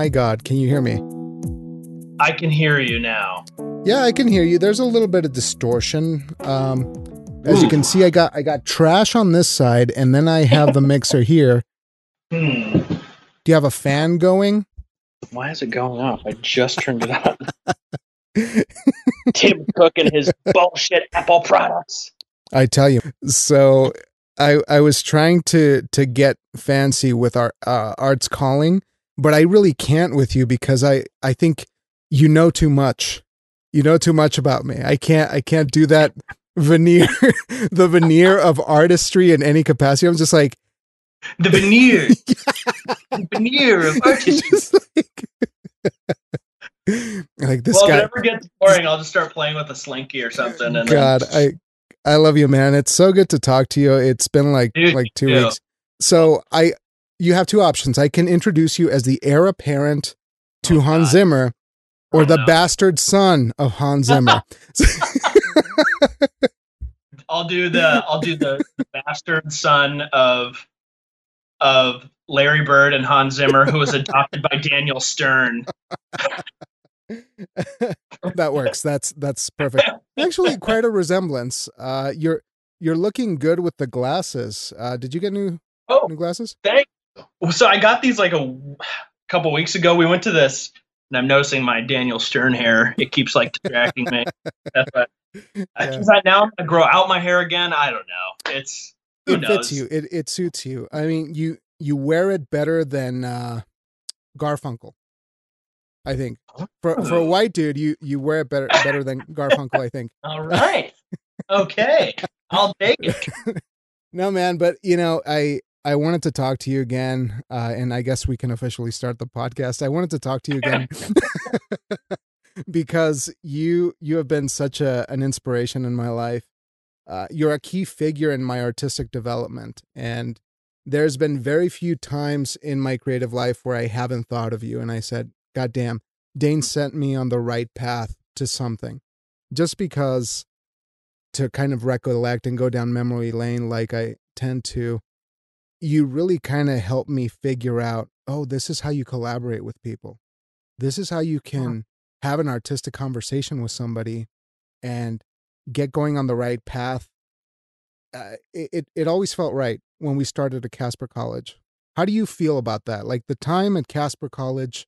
my God. Can you hear me? I can hear you now. Yeah, I can hear you. There's a little bit of distortion. Um, as you can see, I got I got trash on this side, and then I have the mixer here. Hmm. Do you have a fan going? Why is it going off? I just turned it on. Tim Cook and his bullshit Apple products. I tell you. So I I was trying to to get fancy with our uh, arts calling, but I really can't with you because I I think you know too much. You know too much about me. I can't I can't do that veneer the veneer of artistry in any capacity. I'm just like The veneer. the veneer of artistry. like, like this well, guy if it ever gets boring, I'll just start playing with a slinky or something. And God, I I love you, man. It's so good to talk to you. It's been like Dude, like two weeks. So I you have two options. I can introduce you as the heir apparent to Oh, Hans God. Zimmer or Oh, the no. bastard son of Hans Zimmer. I'll do the I'll do the, the bastard son of of Larry Bird and Hans Zimmer, who was adopted by Daniel Stern. that works. That's that's perfect. Actually, quite a resemblance. Uh, you're you're looking good with the glasses. Uh, did you get new Oh, new glasses? thank. So I got these like a couple weeks ago. We went to this, and I'm noticing my Daniel Stern hair. It keeps like distracting me. That's what. Yeah. That now I'm gonna grow out my hair again? I don't know. It's who It knows. fits you. It it suits you. I mean, you you wear it better than uh, Garfunkel. I think for for a white dude, you you wear it better better than Garfunkel. I think. All right. Okay. I'll take it. No, man, but you know, I I wanted to talk to you again, uh, and I guess we can officially start the podcast. I wanted to talk to you again because you you have been such a an inspiration in my life. Uh, you're a key figure in my artistic development, and there's been very few times in my creative life where I haven't thought of you, and I said, "God damn, Dane sent me on the right path to something," just because to kind of recollect and go down memory lane like I tend to, you really kind of help me figure out, oh, this is how you collaborate with people. This is how you can have an artistic conversation with somebody and get going on the right path. Uh, it, it it always felt right when we started at Casper College. How do you feel about that? Like the time at Casper College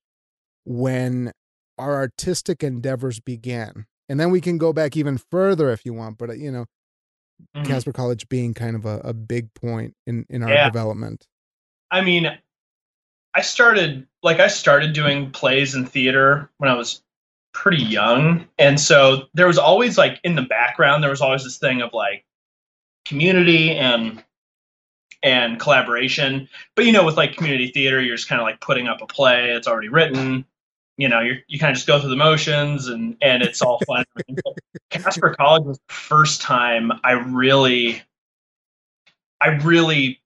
when our artistic endeavors began. And then we can go back even further if you want, but uh, you know, Mhm. Casper College being kind of a, a big point in in our Yeah. development. I mean, I started like I started doing plays and theater when I was pretty young, and so there was always like in the background there was always this thing of like community and and collaboration. But you know, with like community theater, you're just kind of like putting up a play; it's already written. You know, you you kind of just go through the motions, and and it's all fun. Casper College was the first time I really, I really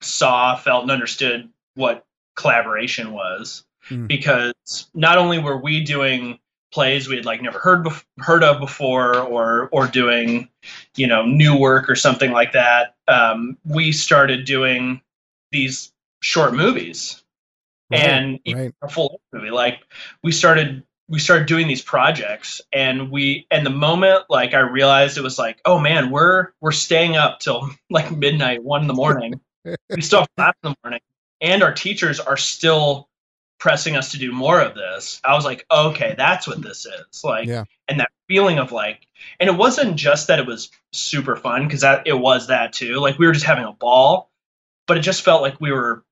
saw, felt, and understood what collaboration was. Mm. Because not only were we doing plays we had like never heard bef- heard of before, or or doing, you know, new work or something like that, um, we started doing these short movies and right. a full movie. Like we started we started doing these projects and we and the moment like I realized it was like, oh man, we're we're staying up till like midnight, one in the morning. we still have class in the morning. And our teachers are still pressing us to do more of this. I was like, okay, that's what this is. Like Yeah. and that feeling of like and it wasn't just that it was super fun, because that it was that too. Like we were just having a ball, but it just felt like we were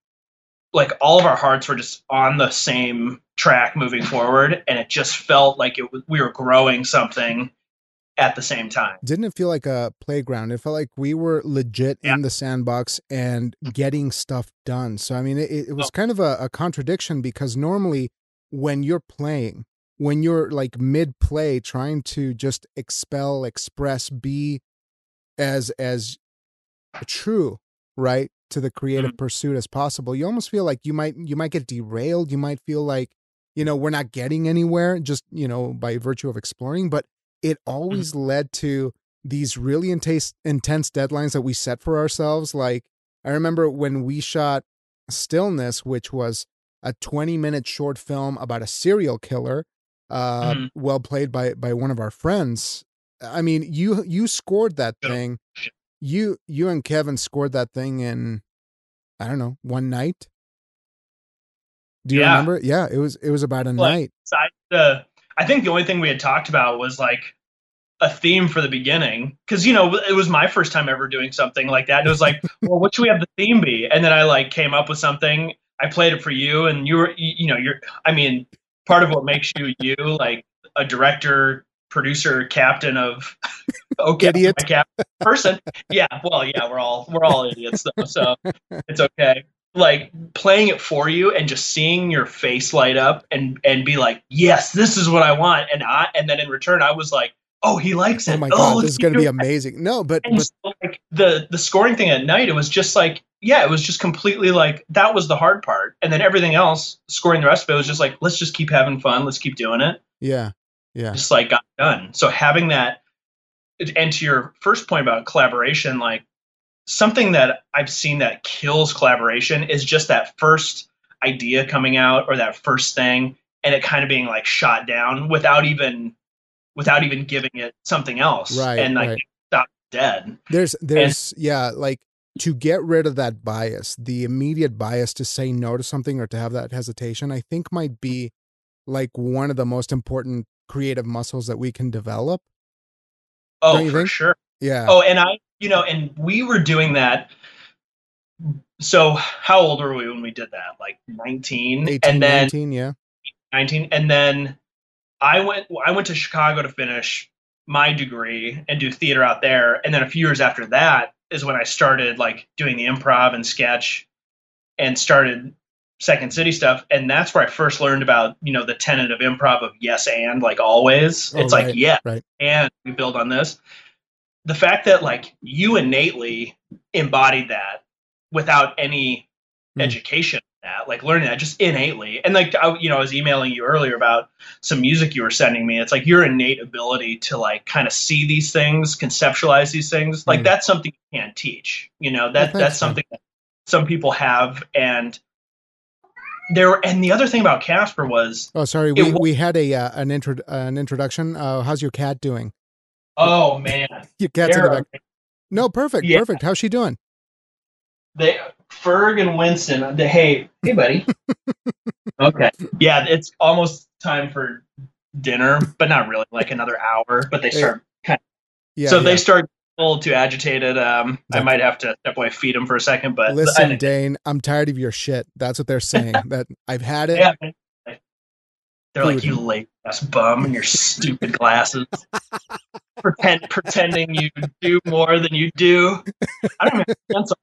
like all of our hearts were just on the same track moving forward and it just felt like it we were growing something at the same time Didn't it feel like a playground? It felt like we were legit Yeah. in the sandbox and getting stuff done. So I mean, it, it was kind of a, a contradiction because normally when you're playing, when you're like mid play, trying to just expel, express, be as as true, right, to the creative pursuit as possible, you almost feel like you might you might get derailed. You might feel like you know we're not getting anywhere just you know by virtue of exploring. But it always led to these really intense intense deadlines that we set for ourselves. Like I remember when we shot Stillness, which was a 20 minute short film about a serial killer, uh, Mhm. well played by by one of our friends. I mean, you you scored that thing. You you and Kevin scored that thing in I don't know, one night. Do you Yeah. remember? Yeah, it was it was about a Like- night. The, I think the only thing we had talked about was like a theme for the beginning because you know it was my first time ever doing something like that. It was like, well, what should we have the theme be? And then I like came up with something. I played it for you, and you were, you, you know, you're. I mean, part of what makes you you, like a director, producer, captain of okay, Idiot. person. Yeah, well, yeah, we're all we're all idiots though, so it's okay. Like playing it for you and just seeing your face light up and and be like, yes, this is what I want, and I and then in return I was like, oh, he likes oh it. Oh my god, let's this is going to be doing it." amazing. No, but And but so, like the the scoring thing at night, it was just like, yeah, it was just completely like that was the hard part, and then everything else, scoring the rest of it was just like, let's just keep having fun, let's keep doing it yeah. Yeah. just like got done. So having that, and to your first point about collaboration, like something that I've seen that kills collaboration is just that first idea coming out or that first thing, and it kind of being like shot down without even without even giving it something else, Right, and like right. stop dead. There's there's yeah, like to get rid of that bias, the immediate bias to say no to something or to have that hesitation, I think might be like one of the most important creative muscles that we can develop. Oh, for think? sure. Yeah. Oh, and I, you know, and we were doing that. So how old were we when we did that? Like 19, 18, and then 19, yeah. 19 and then i went i went to chicago to finish my degree and do theater out there and then a few years after that is when i started like doing the improv and sketch and started second city stuff. And that's where i first learned about you know the tenet of improv of yes and like always. Oh, it's right, like yeah right. and we build on this. The fact that like you innately embodied that without any Hmm. education that like learning that just innately. And like I, you know i was emailing you earlier about some music you were sending me. It's like your innate ability to like kind of see these things conceptualize these things. Like Hmm. that's something you can't teach you know? That Well, that's something that some people have. And there and the other thing about casper was Oh, sorry. We, we had a uh, an intro an introduction. Uh, how's your cat doing? oh man Your cat's in the back. No, perfect, Yeah. perfect. How's she doing? They Ferg and Winston. They, hey, hey, buddy. okay, yeah, it's almost time for dinner, but not really. Like another hour, but they Hey, start kind. Yeah. so yeah. they start a little too agitated. Um, I might have to step away, feed him for a second, but Listen, Dane, I'm tired of your shit. That's what they're saying. that I've had it. yeah, they're like you late ass bum and your stupid glasses. Pretend pretending you do more than you do. I don't sense.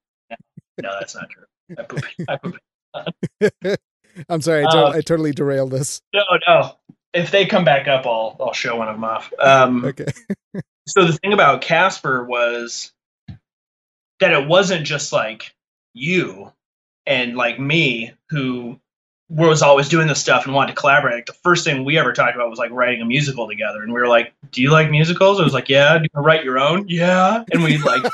No, that's not true. I poop. I poop. I'm sorry. I, to- Uh, I totally derailed this. No, no. If they come back up, I'll I'll show one of them off. Um, Okay. So the thing about Casper was that it wasn't just like you and like me who was always doing this stuff and wanted to collaborate. Like the first thing we ever talked about was like writing a musical together, and we were like, "Do you like musicals?" I was like, "Yeah." Do you write your own? Yeah. And we like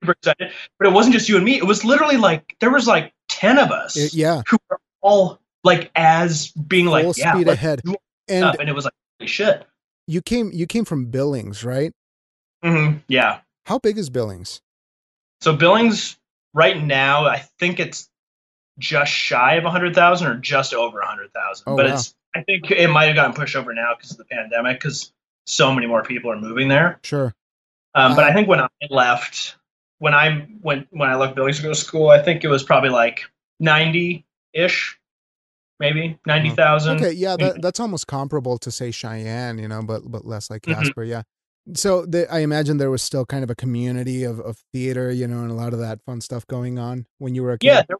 super excited. But it wasn't just you and me. It was literally like there was like ten of us It- yeah. who were all like as being like, Full "Yeah, speed ahead. And and it was like, "Holy shit." You came you came from Billings, right? hmm Yeah. How big is Billings? So Billings right now, I think it's just shy of 100,000 or just over 100,000. Oh, but wow. it's I think it might have gotten pushed over now because of the pandemic because so many more people are moving there. Sure. Um, but Uh, I think when I left, when I when when I left Billings to go to school, I think it was probably like 90 ish, maybe 90,000. Okay, yeah, that, that's almost comparable to say Cheyenne, you know, but but less like Mhm. Casper, yeah. So the, I imagine there was still kind of a community of, of theater, you know, and a lot of that fun stuff going on when you were a kid. Yeah, there,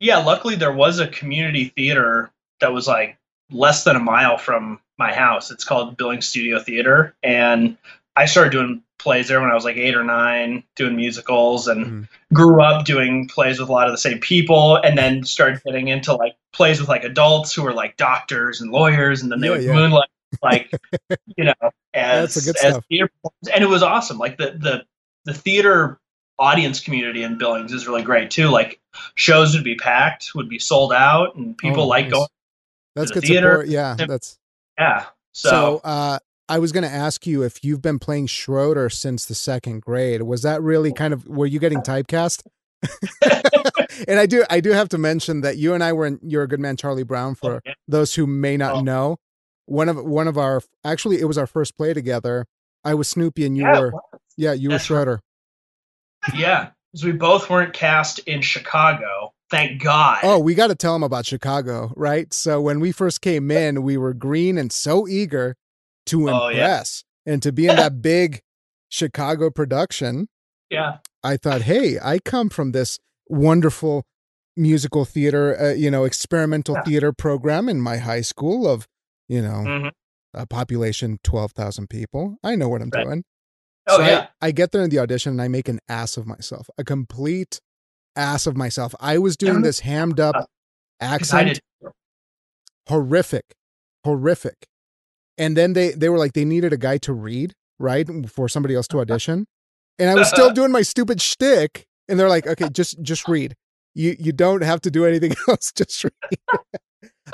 yeah. Luckily, there was a community theater that was like less than a mile from my house. It's called Billings Studio Theater, and I started doing plays there when I was like eight or nine, doing musicals, and Mhm. grew up doing plays with a lot of the same people, and then started getting into like plays with like adults who were like doctors and lawyers, and then they Yeah, would yeah. moonlight like you know as That's the good as stuff. theater performers. and it was awesome. Like the the the theater audience community in Billings is really great too. Like shows would be packed, would be sold out, and people Oh, like nice. going. That's good theater. support. Yeah, Yeah. that's Yeah. so. So, uh, I was going to ask you if you've been playing Schroeder since the second grade. Was that really kind of were you getting typecast? and I do I do have to mention that you and I were in You're a Good Man, Charlie Brown. For oh, yeah. those who may not Oh. know, one of one of our actually it was our first play together. I was Snoopy and you yeah, were yeah you were That's right. Schroeder. yeah, because we both weren't cast in Chicago. Thank God. Oh, we got to tell them about Chicago, right? So when we first came in, we were green and so eager to Oh, yeah. impress and to be in that big Chicago production. yeah. I thought, hey, I come from this wonderful musical theater, uh, you know, experimental Yeah. theater program in my high school of, you know, Mhm. a population 12,000 people. I know what I'm Right. doing. Oh So I- yeah. I, get there in the audition and I make an ass of myself, a complete ass of myself. I was doing this hammed up accent, horrific, horrific. And then they they were like they needed a guy to read, right, for somebody else to audition. And I was still doing my stupid shtick, and they're like, okay, just just read. You you don't have to do anything else. Just read.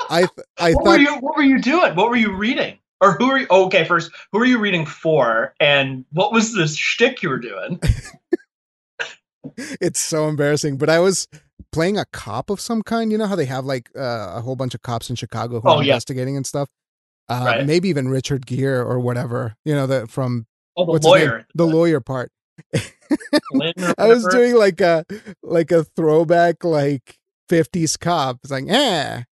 I th- I what were thought you What were you doing? What were you reading? Or who are you? Oh, okay, first, who are you reading for? And what was the shtick you were doing? it's so embarrassing, but I was playing a cop of some kind. You know how they have like uh, a whole bunch of cops in Chicago who Oh, are yeah. investigating and stuff. Uh, Right. Maybe even Richard Gere or whatever. You know that from Oh, the what's lawyer. the lawyer part. I was doing like a like a throwback like 50s cop. It's like, eh.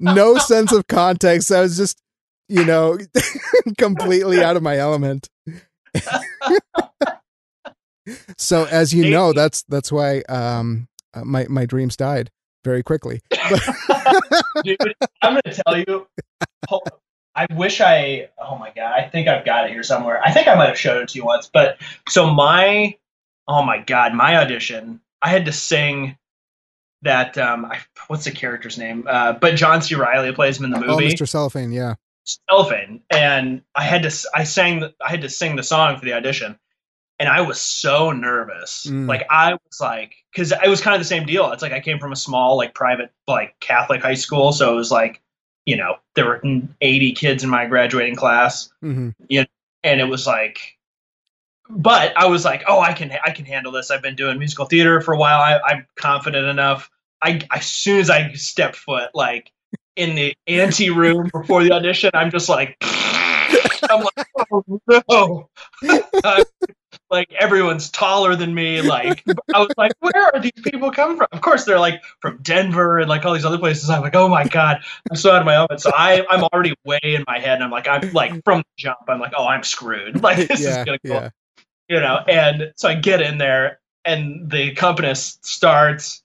No sense of context. I was just, you know, completely out of my element. so as you know, that's that's why um uh, my my dreams died very quickly. Dude, I'm gonna tell you. I wish I. Oh my god! I think I've got it here somewhere. I think I might have showed it to you once. But so my. Oh my god! My audition. I had to sing that. Um, I, what's the character's name? Uh, but John C. Reilly plays him in the movie. Oh, movie. Mr. Cellophane, yeah. Cellophane, and I had to. I sang. I had to sing the song for the audition, and I was so nervous. Mm. Like I was like, because it was kind of the same deal. It's like I came from a small, like private, like Catholic high school, so it was like, you know, there were 80 kids in my graduating class, hmm and it was like. But I was like, oh, I can, I can handle this. I've been doing musical theater for a while. I, I'm confident enough. I, as soon as I step foot, like in the ante room before the audition, I'm just like, I'm like, oh no, like everyone's taller than me. Like I was like, where are these people coming from? Of course, they're like from Denver and like all these other places. I'm like, oh my god, I'm so out of my element. So I, I'm already way in my head, and I'm like, I'm like from the jump, I'm like, oh, I'm screwed. Like this yeah, is gonna go yeah. you know and so i get in there and the accompanist starts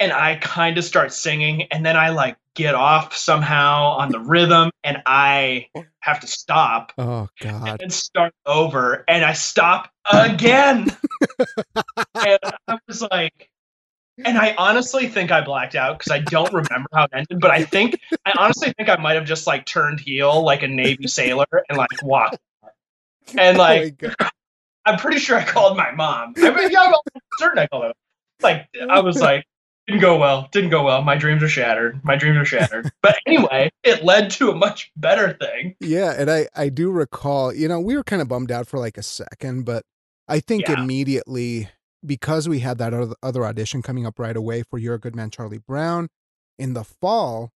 and i kind of start singing and then i like get off somehow on the rhythm and i have to stop Oh God. and start over and i stop again and i was like and i honestly think i blacked out because i don't remember how it ended but i think i honestly think i might have just like turned heel like a navy sailor and like walked and oh like Oh. I'm pretty sure I called my mom. I mean, yeah, I'm certain I called her. Like, I was like, didn't go well. Didn't go well. My dreams are shattered. My dreams are shattered. But anyway, it led to a much better thing. Yeah, and I I do recall, you know, we were kind of bummed out for like a second, but I think Yeah. immediately because we had that other, audition coming up right away for You're a Good Man, Charlie Brown in the fall,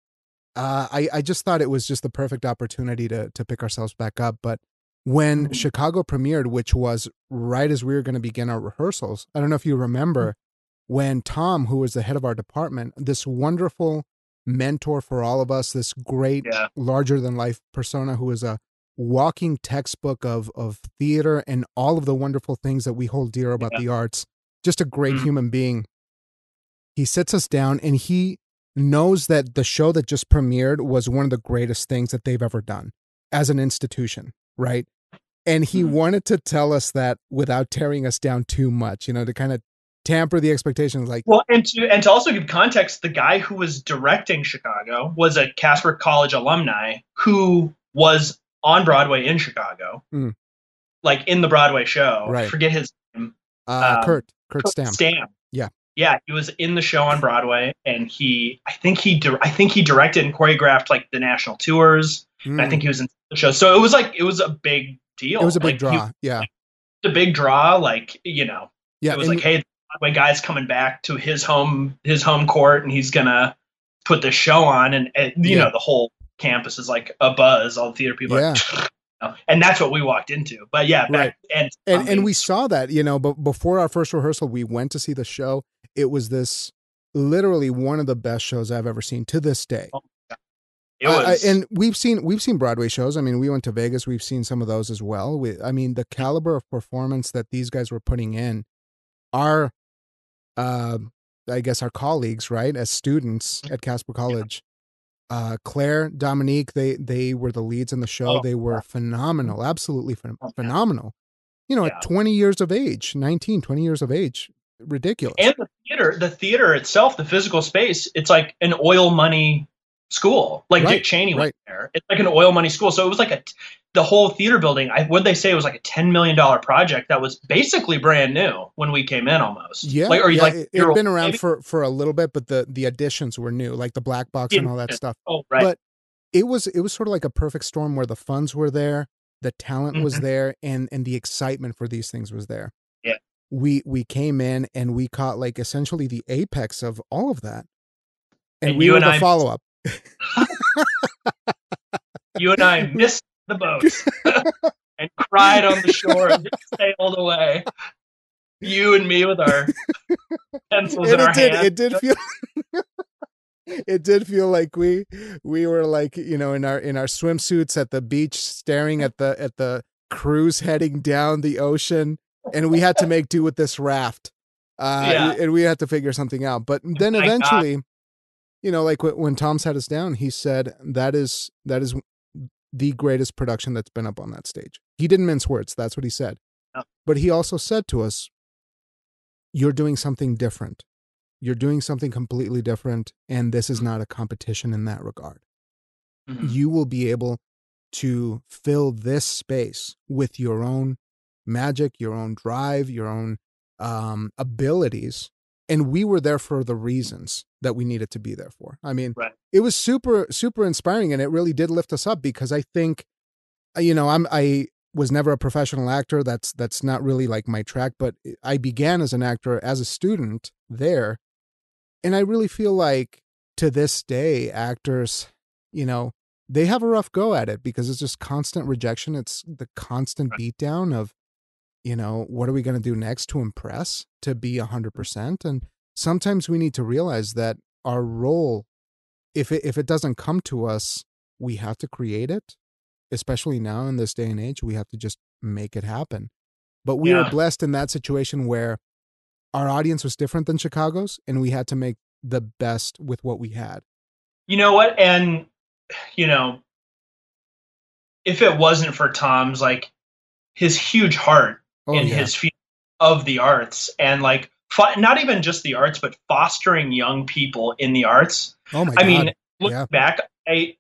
uh, I I just thought it was just the perfect opportunity to to pick ourselves back up. But when Mhm. Chicago premiered, which was right as we were going to begin our rehearsals, I don't know if you remember when Tom, who was the head of our department, this wonderful mentor for all of us, this great Yeah. larger than life persona who is a walking textbook of of theater and all of the wonderful things that we hold dear about Yeah. the arts. Just a great Mhm. human being. He sits us down and he knows that the show that just premiered was one of the greatest things that they've ever done as an institution, right? And he Mhm. wanted to tell us that without tearing us down too much, you know, to kind of tamper the expectations like Well, and to and to also give context, the guy who was directing Chicago was a Casper College alumni who was on Broadway in Chicago. Mm. like in the Broadway show. I Right. forget his name. Uh, Um, Kurt, Kurt Kurt Stam. Stam. Yeah. Yeah, he was in the show on Broadway, and he, I think he, dir- I think he directed and choreographed like the national tours. And I Mm. think he was in the show, so it was like it was a big deal. it was a big Like, he draw. yeah, was a big draw. Like you know, yeah. it was like, hey, the Broadway guy's coming back to his home, his home court, and he's gonna put this show on, and, and you Yeah. know, the whole campus is like a buzz. All the theater people, are like, and that's what we walked into. But yeah, back, and and and we um, saw that you know but before our first rehearsal we went to see the show. It was this literally one of the best shows i've ever seen to this day. It I- I- was, and we've seen we've seen broadway shows. I mean we went to vegas. We've seen some of those as well. We, i mean the caliber of performance that these guys were putting in our uh i guess our colleagues right as students at casper college uh claire dominique they they were the leads in the show Oh, they were phenomenal absolutely phen- phenomenal you know Yeah. at 20 years of age 19 20 years of age ridiculous and the theater, the theater itself, the physical space, it's like an oil money school. Like Right, Dick Cheney right. went there. It's like an oil money school. So it was like a the whole theater building. I would they say it was like a ten million dollar project that was basically brand new when we came in almost. yeah, like or yeah like it, had been around maybe? for for a little bit but the the additions were new like the black box and all that stuff Oh right. but it was it was sort of like a perfect storm where the funds were there the talent was Mhm. there and and the excitement for these things was there Yeah. we we came in and we caught like essentially the apex of all of that and, And we you were and the I- follow-up you and I missed the boat and cried on the shore and just sailed away. You and me with our pencils in our it did hands. it did feel it did feel like we we were like you know in our in our swimsuits at the beach staring at the at the cruise heading down the ocean and we had to make do with this raft uh Yeah. and we had to figure something out but then eventually you know like wh- when tom sat us down he said that is that is the greatest production that's been up on that stage he didn't mince words that's what he said No. but he also said to us you're doing something different you're doing something completely different and this is Mhm. not a competition in that regard Mhm. you will be able to fill this space with your own magic your own drive your own um, abilities and we were there for the reasons that we needed to be there for i mean Right. it was super super inspiring and it really did lift us up because i think uh, you know i'm i was never a professional actor that's that's not really like my track but i began as an actor as a student there and i really feel like to this day actors you know they have a rough go at it because it's just constant rejection it's the constant Right. beatdown of you know what are we going to do next to impress to be 100% mm. and sometimes we need to realize that our role if it if it doesn't come to us we have to create it. Especially now in this day and age we have to just make it happen. But we were blessed in that situation where our audience was different than chicago's and we had to make the best with what we had. You know what? And you know, if it wasn't for Tom's like his huge heart oh in yeah his field of the arts and like fo- not even just the arts, but fostering young people in the arts. oh my I god mean, looking yeah. back, I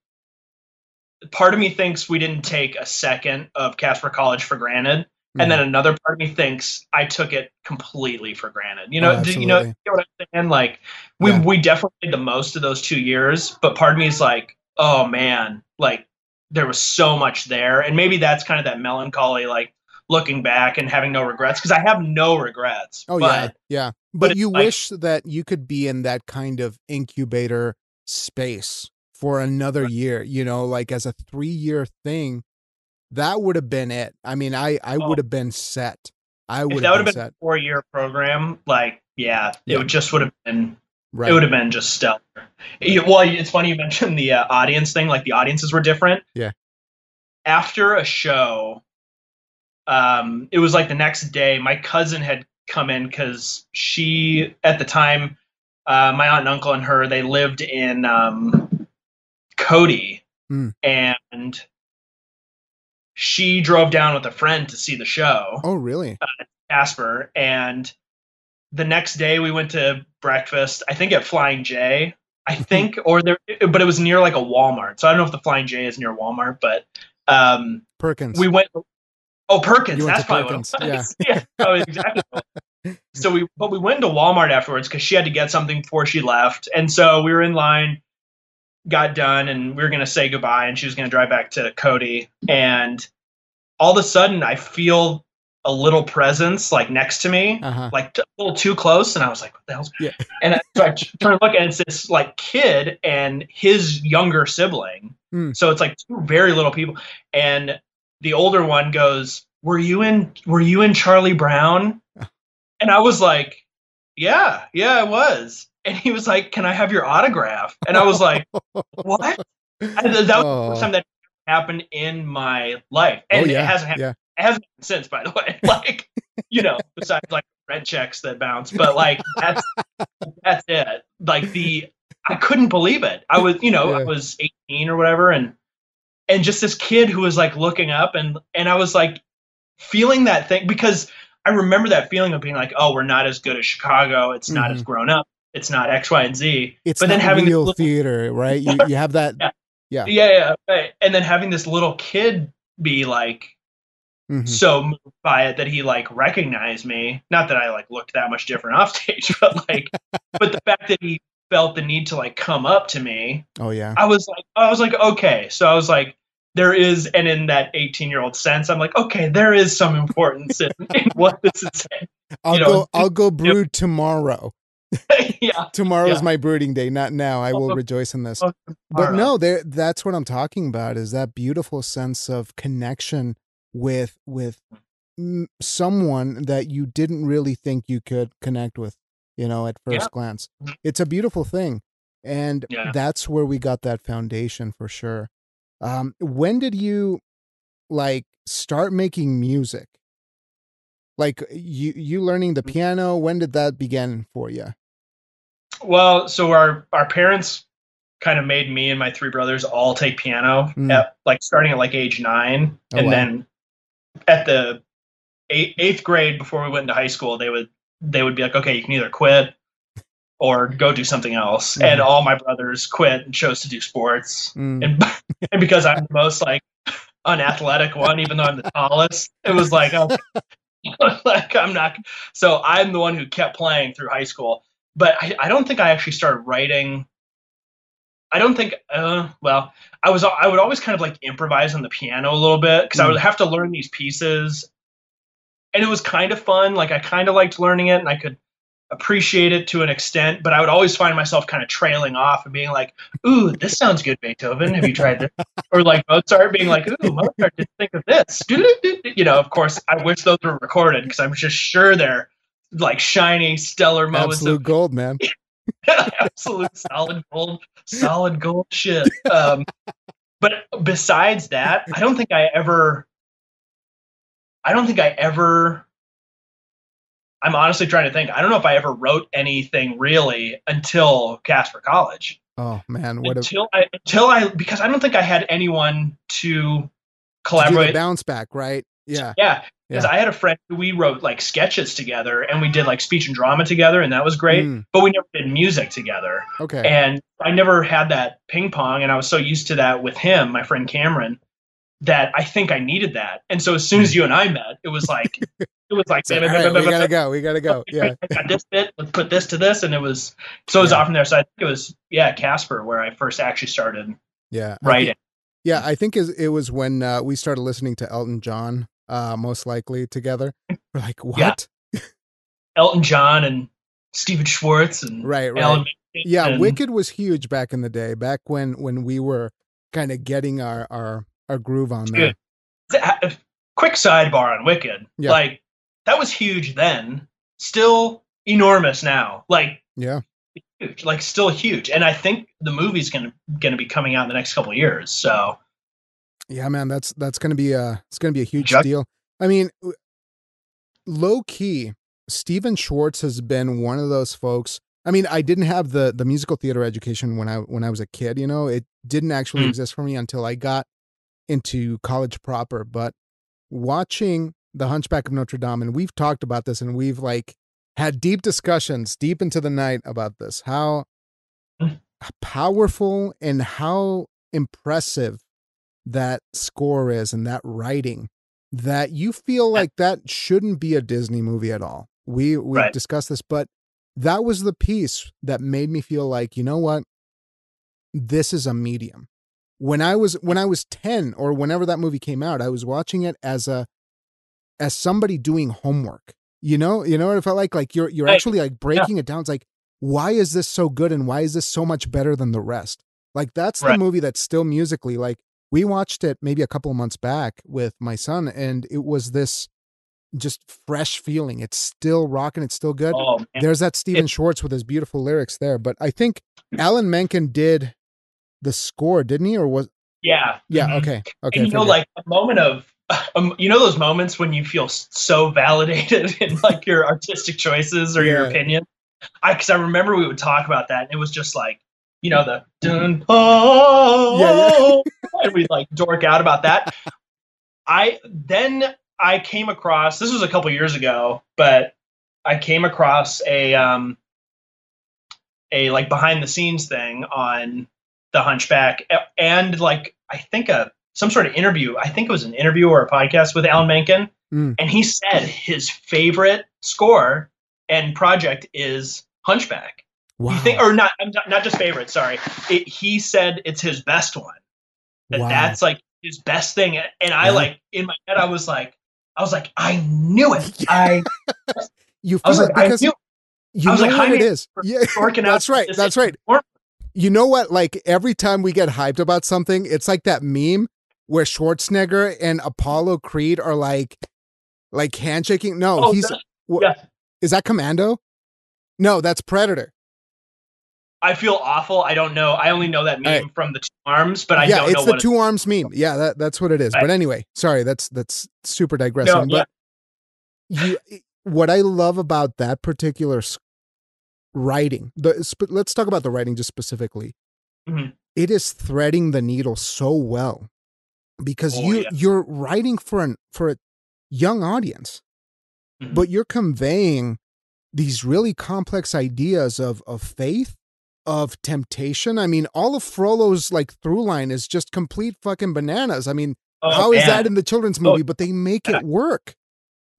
part of me thinks we didn't take a second of Casper College for granted. Mm. And then another part of me thinks I took it completely for granted. You know, Oh, do you know, you know what I'm saying? Like we Yeah. we definitely made the most of those two years, but part of me is like, oh man, like there was so much there, and maybe that's kind of that melancholy, like looking back and having no regrets because I have no regrets. Oh but, yeah, yeah. But, it's you like- wish that you could be in that kind of incubator space for another year. You know, like as a three-year thing, that would have been it. I mean, I I Oh. would have been set. I would that have would been, have been set. a four year program, like yeah, Yeah. it would just would have been Right. it would have been just stellar. Well, it's funny you mentioned the uh, audience thing. Like the audiences were different. Yeah. After a show, um, it was like the next day. My cousin had come in because she, at the time, uh, my aunt and uncle and her, they lived in um, Cody, Hmm. and she drove down with a friend to see the show. oh, really? Casper, and the next day we went to breakfast. I think at Flying J. I think, or there, but it was near like a Walmart. So I don't know if the Flying J is near Walmart, but um, Perkins. we went. Oh, Perkins. That's probably Perkins, what it was. Yeah. oh, exactly. so we, but we went into Walmart afterwards because she had to get something before she left, and so we were in line, got done, and we were gonna say goodbye, and she was gonna drive back to Cody, and all of a sudden I feel a little presence like next to me, Uh-huh. like t- a little too close, and I was like, "What the hell's?" Yeah. And I- so I turn to look, and it's this like kid and his younger sibling. Hmm. So it's like two very little people, and the older one goes, "Were you in? Were you in Charlie Brown?" And I was like, "Yeah, yeah, I was." And he was like, "Can I have your autograph?" And I was like, "What?" And that was the Oh. first time that happened in my life, and oh yeah, it hasn't happened. yeah. It hasn't happened since, by the way. Like, you know, besides like red checks that bounce, but like that's that's it. Like the I couldn't believe it. I was, you know, I was 18 or whatever, and and just this kid who was like looking up, and and I was like feeling that thing because I remember that feeling of being like, oh, we're not as good as Chicago. It's not as grown up. It's not X, Y, and Z. It's but then having real little- theater, right? You you have that. Yeah. Yeah. Yeah, yeah, right. And then having this little kid be like Mhm. so moved by it that he like recognized me. Not that I like looked that much different off stage, but like, but the fact that he felt the need to like come up to me, Oh yeah. I was like, I was like, okay. So I was like, there is, and in that 18 year old sense, I'm like, okay, there is some importance in, in what this is saying. I'll know, go. I'll go brood tomorrow. yeah. Tomorrow's Yeah. my brooding day, not now. I will rejoice in this. But no, there. That's what I'm talking about. Is that beautiful sense of connection with with mm, someone that you didn't really think you could connect with. You know, at first Yeah. glance, Mhm. it's a beautiful thing, and Yeah. that's where we got that foundation for sure. Um, when did you like start making music? Like you you learning the Mm. piano? When did that begin for you? Well, so our our parents kind of made me and my three brothers all take piano Mm. at like starting at like age nine, Oh, and wow. then at the eighth grade before we went into high school, they would they would be like, okay, you can either quit or go do something else. Mhm. And all my brothers quit and chose to do sports, Mm. and and because I'm the most like unathletic one, even though I'm the tallest, it was like, oh, like I'm not. So I'm the one who kept playing through high school, but I, I don't think I actually started writing. I don't think. Uh, well, I was. I would always kind of like improvise on the piano a little bit because I would have to learn these pieces, and it was kind of fun. Like I kind of liked learning it, and I could appreciate it to an extent. But I would always find myself kind of trailing off and being like, "Ooh, this sounds good, Beethoven. Have you tried this?" or like Mozart being like, "Ooh, Mozart didn't think of this." You know, of course, I wish those were recorded because I'm just sure they're like shiny, stellar moments Absolute gold, man. absolute solid gold, solid gold shit. Um, but besides that, I don't think I ever. I don't think I ever. I'm honestly trying to think. I don't know if I ever wrote anything really until Casper College Oh man, what until I until I because I don't think I had anyone to do the bounce back, right? Yeah. Yeah, because Yeah. I had a friend who we wrote like sketches together, and we did like speech and drama together, and that was great. Mm, But we never did music together, okay. and I never had that ping pong, and I was so used to that with him, my friend Cameron, that I think I needed that. And so as soon as you and I met, it was like it was like So, right, we gotta go. We gotta go. Yeah. I got this bit, let's put this to this, and it was so it was Yeah. off from there. So I think it was yeah, Casper, where I first actually started Yeah. I writing. think- yeah, I think is- it was when uh, we started listening to Elton John, uh, most likely together. We're like, what? Yeah. Elton John and Stephen Schwartz and Right, right. Alan Yeah, and- Wicked was huge back in the day, back when when we were kind of getting our our our groove on there. Th- uh, Quick sidebar on Wicked. Yeah. Like that was huge then, still enormous now. Like Yeah. huge, like still huge. And I think the movie's gonna gonna be coming out in the next couple of years. So Yeah, man, that's that's gonna be a it's gonna be a huge Jug- deal. I mean, low key, Stephen Schwartz has been one of those folks. I mean, I didn't have the the musical theater education when I when I was a kid. You know, it didn't actually Mm. exist for me until I got into college proper. But watching The Hunchback of Notre Dame, and we've talked about this, and we've like had deep discussions deep into the night about this. How Mm. powerful and how impressive that score is and that writing that you feel like that shouldn't be a Disney movie at all. We we Right. discussed this, but that was the piece that made me feel like, you know what? This is a medium. When I was when I was 10 or whenever that movie came out, I was watching it as a as somebody doing homework. You know, you know what it felt like? Like you're you're Right. actually like breaking it down. It's like, why is this so good and why is this so much better than the rest? Like that's the movie that's still musically like we watched it maybe a couple of months back with my son and it was this just fresh feeling. It's still rocking, it's still good. Oh. There's that Stephen Schwartz with his beautiful lyrics there, but I think Alan Menken did the score, didn't he? Or was Yeah. yeah, Mhm. okay. Okay. and you know, like a moment of, um, you know, those moments when you feel so validated in like your artistic choices or your opinion. I, because I remember we would talk about that, and it was just like, you know, the dun, oh, yeah and we'd like dork out about that. I then I came across this was a couple years ago, but I came across a um a like behind the scenes thing on the Hunchback and like I think a some sort of interview. I think it was an interview or a podcast with Alan Menken, Mm. and he said his favorite score and project is Hunchback. wow. You think, or not? Not, just favorite. Sorry, it, he said it's his best one. That Wow. that's like his best thing. And I Yeah. like in my head, I was like, I was like, I knew it. I, you I was feel like, it I because knew. you I was know like, what it is. Yeah, dorking out that's right. That's right. You know what? Like every time we get hyped about something, it's like that meme where Schwarzenegger and Apollo Creed are like, like handshaking. No, Oh, he's yeah. is that Commando? No, that's Predator. I feel awful. I don't know. I only know that meme All from the two arms, but I yeah, don't it's the two arms meme. Yeah, that, that's what it is. Right. But anyway, sorry, that's that's super digressing. No, but you, what I love about that particular writing, the sp- let's talk about the writing just specifically. Mhm. It is threading the needle so well because Oh, you yeah. you're writing for an for a young audience, Mhm. but you're conveying these really complex ideas of of faith of temptation. I mean, all of Frollo's like through line is just complete fucking bananas. I mean, Oh, how is man. that in the children's Oh, movie? But they make it work.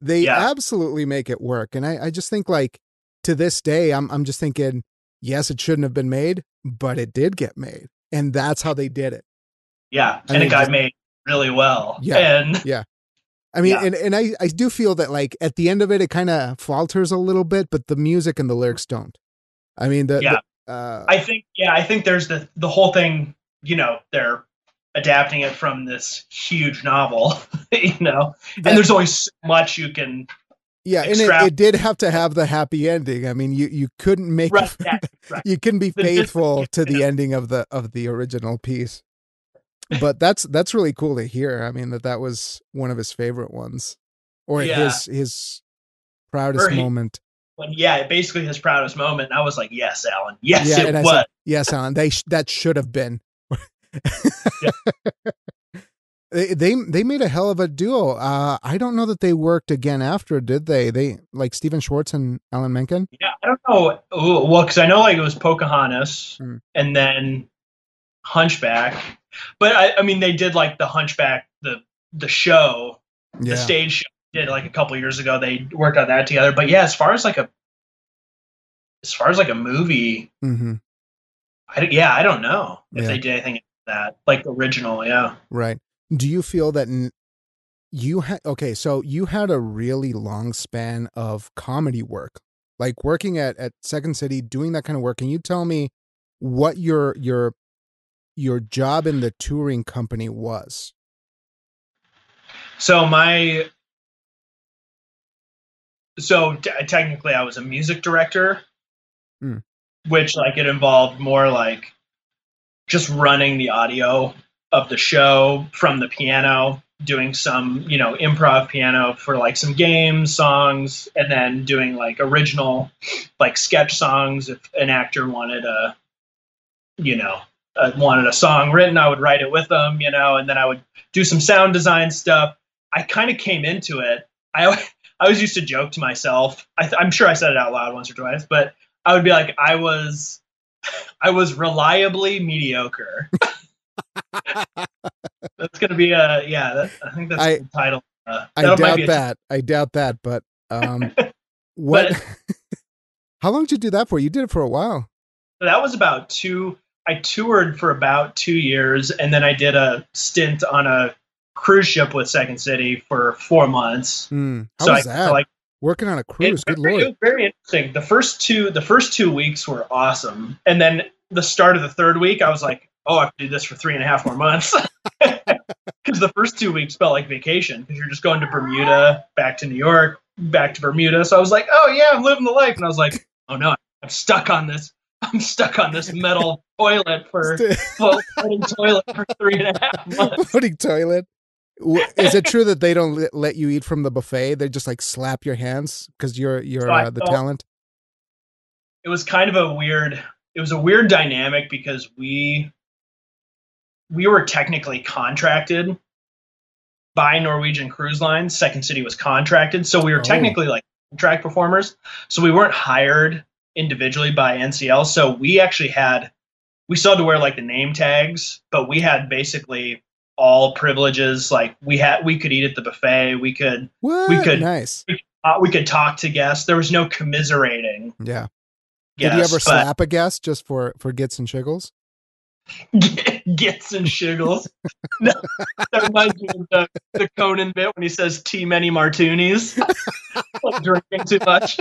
They Yeah. absolutely make it work. And I, I just think like to this day, I'm I'm just thinking, yes, it shouldn't have been made, but it did get made. And that's how they did it. Yeah, I and it got just- made really well. Yeah. and I mean, Yeah. and, and I, I do feel that like at the end of it, it kind of falters a little bit, but the music and the lyrics don't. I mean, the, Yeah. the uh, I think yeah, I think there's the the whole thing. You know, they're adapting it from this huge novel. You know, and there's always so much you can. Yeah, and it, it did have to have the happy ending. I mean, you, you couldn't make Right, yeah, right. you can be faithful to the ending of the of the original piece but that's that's really cool to hear i mean that that was one of his favorite ones or Yeah. his his proudest he- moment But yeah, basically his proudest moment. I was like, yes, Alan. Yes, yeah it was. said yes alan they sh- that should have been they, they they made a hell of a duo uh i don't know that they worked again after did they they like stephen schwartz and alan menken yeah, I don't know. Well, because I know like it was Pocahontas Hmm. and then Hunchback. But I, I mean, they did like the Hunchback, the the show, yeah the stage show they did like a couple years ago. They worked on that together. But yeah, as far as like a as far as like a movie, hmm I, yeah, I don't know if Yeah. they did anything like that like original. Yeah. Right. Do you feel that n- you had okay, so you had a really long span of comedy work. Like working at at Second City doing that kind of work. Can you tell me what your your your job in the touring company was? So my so t- technically I was a music director, Hmm. which like it involved more like just running the audio of the show from the piano, doing some, you know, improv piano for like some games, songs, and then doing like original like sketch songs if an actor wanted a you know, uh, wanted a song written, I would write it with them, you know, and then I would do some sound design stuff. I kind of came into it. I I always used to joke to myself. I I'm sure I said it out loud once or twice, but I would be like, I was, I was reliably mediocre. that's gonna be a yeah. That, I think that's I- the title. Uh, I doubt that. I doubt that. But um, what? how long did you do that for? You did it for a while. that was about two. I toured for about two years, and then I did a stint on a cruise ship with Second City for four months. Hmm. How so was I, that? so like Working on a cruise. It, Good it lord. was very interesting. The first two, the first two weeks were awesome, and then the start of the third week, I was like, "Oh, I have to do this for three and a half more months," because the first two weeks felt like vacation because you're just going to Bermuda, back to New York, back to Bermuda. So I was like, "Oh yeah, I'm living the life," and I was like, "Oh no, I'm stuck on this. I'm stuck on this metal toilet for floating toilet for three and a half months." Floating toilet. Is it true that they don't let- let you eat from the buffet? They just like slap your hands because you're you're So uh, the talent. it was kind of a weird it was a weird dynamic because we we were technically contracted by Norwegian Cruise Lines. Second City was contracted, so we were Oh. technically like contract performers. So we weren't hired individually by NCL. So we actually had we still had to wear like the name tags, but we had basically all privileges. Like we had we could eat at the buffet, we could What? could- nice. uh, we could talk to guests. There was no commiserating. Yeah. Did you ever slap a guest just for for gits and shiggles? gets and shiggles. That reminds me of the, the Conan bit when he says "too many martinis," like drinking too much.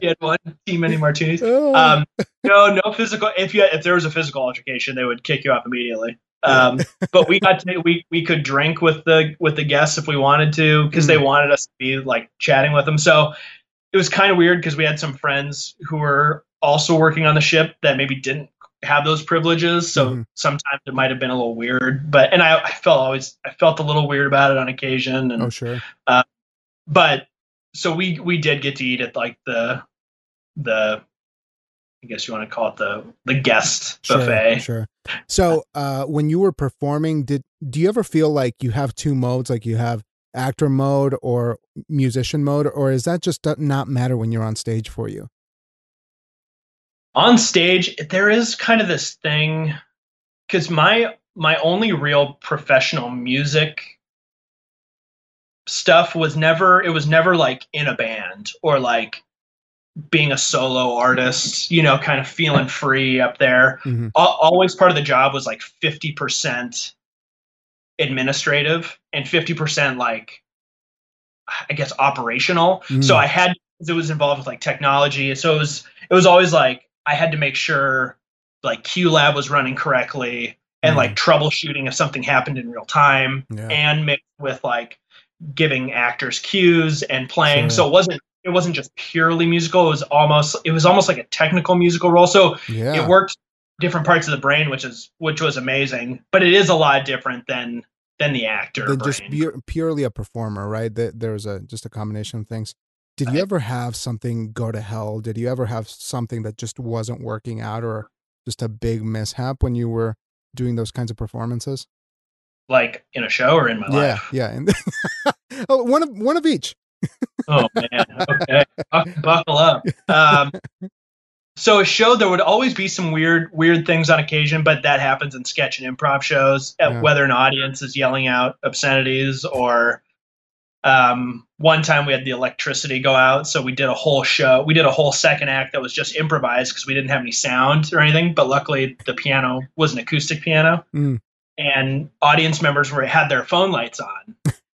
He had one too many martinis. Oh. Um, no, no physical. If you if there was a physical altercation, they would kick you off immediately. Um, but we got to we we could drink with the with the guests if we wanted to because they wanted us to be like chatting with them. So it was kind of weird because we had some friends who were also working on the ship that maybe didn't have those privileges. So Mhm. sometimes it might have been a little weird. But and I, I felt always I felt a little weird about it on occasion. And oh sure. but so we we did get to eat at like the the I guess you want to call it the the guest Sure, buffet. Sure. So, uh, when you were performing, did do you ever feel like you have two modes, like you have actor mode or musician mode, or is that just not matter when you're on stage for you? On stage, there is kind of this thing because my my only real professional music stuff was never it was never like in a band or like being a solo artist you know kind of feeling free up there Mhm. Al- always part of the job was like 50% administrative and 50% like i guess operational Mm. so i had it was involved with like technology so it was it was always like i had to make sure like qlab was running correctly and Mhm. like troubleshooting if something happened in real time Yeah. and mixed with like giving actors cues and playing Sure. so it wasn't it wasn't just purely musical it was almost it was almost like a technical musical role so yeah. it worked different parts of the brain which is which was amazing but it is a lot different than than the actor Than just pu- purely a performer, right? That there's a just a combination of things. Did you ever have something go to hell? Did you ever have something that just wasn't working out, or just a big mishap when you were doing those kinds of performances? like in a show or in my yeah, life yeah. And oh, one of one of each. oh man okay buckle up um so a show there would always be some weird weird things on occasion but that happens in sketch and improv shows uh, Yeah. whether an audience is yelling out obscenities or um one time we had the electricity go out so we did a whole show. We did a whole second act that was just improvised because we didn't have any sound or anything but luckily the piano was an acoustic piano. Mm. and audience members were had their phone lights on.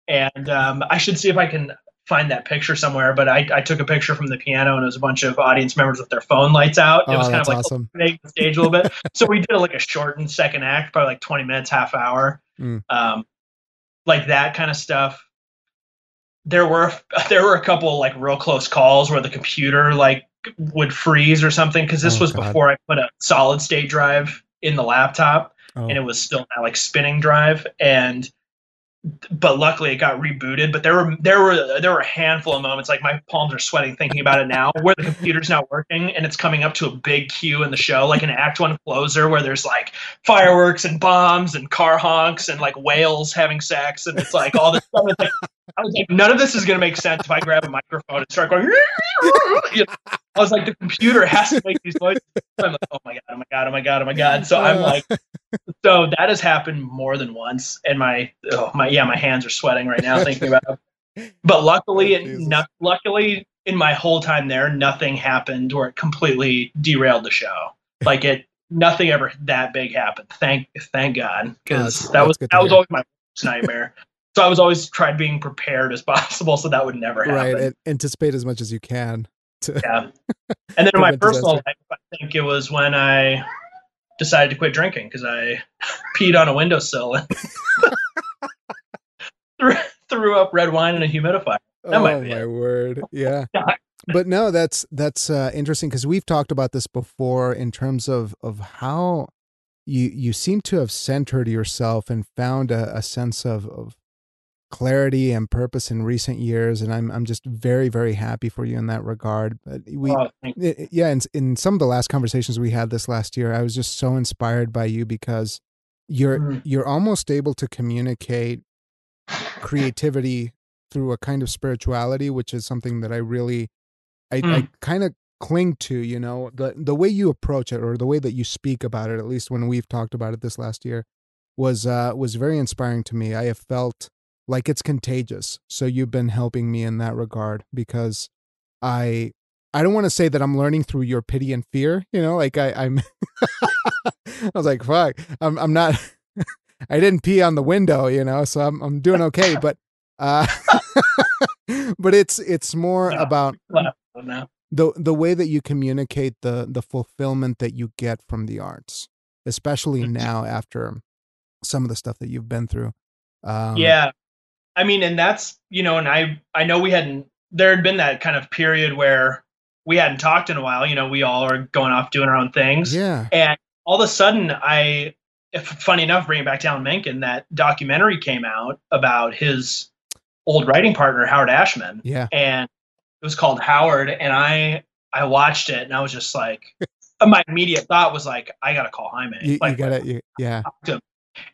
And um, i should see if i can find that picture somewhere but I, I took a picture from the piano and it was a bunch of audience members with their phone lights out. It Oh, was kind of like awesome. the stage a little bit. So we did like a shortened second act probably like 20 minutes half hour. Mm. um, like that kind of stuff there were there were a couple like real close calls where the computer like would freeze or something because this Oh, was God. before i put a solid state drive in the laptop Oh, and it was still that like spinning drive and but luckily it got rebooted but there were there were there were a handful of moments like my palms are sweating thinking about it now where the computer's not working and it's coming up to a big cue in the show like an act one closer where there's like fireworks and bombs and car honks and like whales having sex and it's like all this stuff It's like, I was like, none of this is gonna make sense if I grab a microphone and start going. You know, I was like, the computer has to make these noises. I'm like, oh my god, oh my god, oh my god, oh my god. So I'm like, so that has happened more than once, and my oh my yeah, my hands are sweating right now thinking about it. But luckily, Oh, it, no, luckily in my whole time there, nothing happened where it completely derailed the show. Like it, nothing ever that big happened. Thank thank God, because that's- that was good to that was always my worst nightmare. So I was always tried being prepared as possible, so that would never happen. right. And anticipate as much as you can. Yeah. And then in my personal disaster. life, I think it was when I decided to quit drinking because I peed on a windowsill and threw, threw up red wine in a humidifier. That oh might be my it. word. Yeah. Yeah. but no, that's that's uh, interesting because we've talked about this before in terms of of how you you seem to have centered yourself and found a, a sense of of clarity and purpose in recent years, and I'm I'm just very very happy for you in that regard. But we. Oh, I- I- yeah, in, in some of the last conversations we had this last year, I was just so inspired by you because you're Mhm. you're almost able to communicate creativity through a kind of spirituality, which is something that I really, I, I Mm. kind of cling to. You know, the the way you approach it or the way that you speak about it. At least when we've talked about it this last year, was uh was very inspiring to me. I have felt like it's contagious. So you've been helping me in that regard because I I don't want to say that I'm learning through your pity and fear, you know, like I, I'm I was like, fuck, I'm I'm not I didn't pee on the window, you know, so I'm I'm doing okay. But uh but it's it's more about. No. the the way that you communicate the the fulfillment that you get from the arts, especially Mhm. now after some of the stuff that you've been through. Um, yeah. I mean, and that's, you know, and I, I know we hadn't, there had been that kind of period where we hadn't talked in a while. You know, we all are going off doing our own things. yeah, And all of a sudden, I, if funny enough, bringing back Alan Menken, that documentary came out about his old writing partner, Howard Ashman, yeah, and it was called Howard. And I, I watched it, and I was just like, my immediate thought was like, I gotta call Jaime. you, like, you gotta, you, yeah,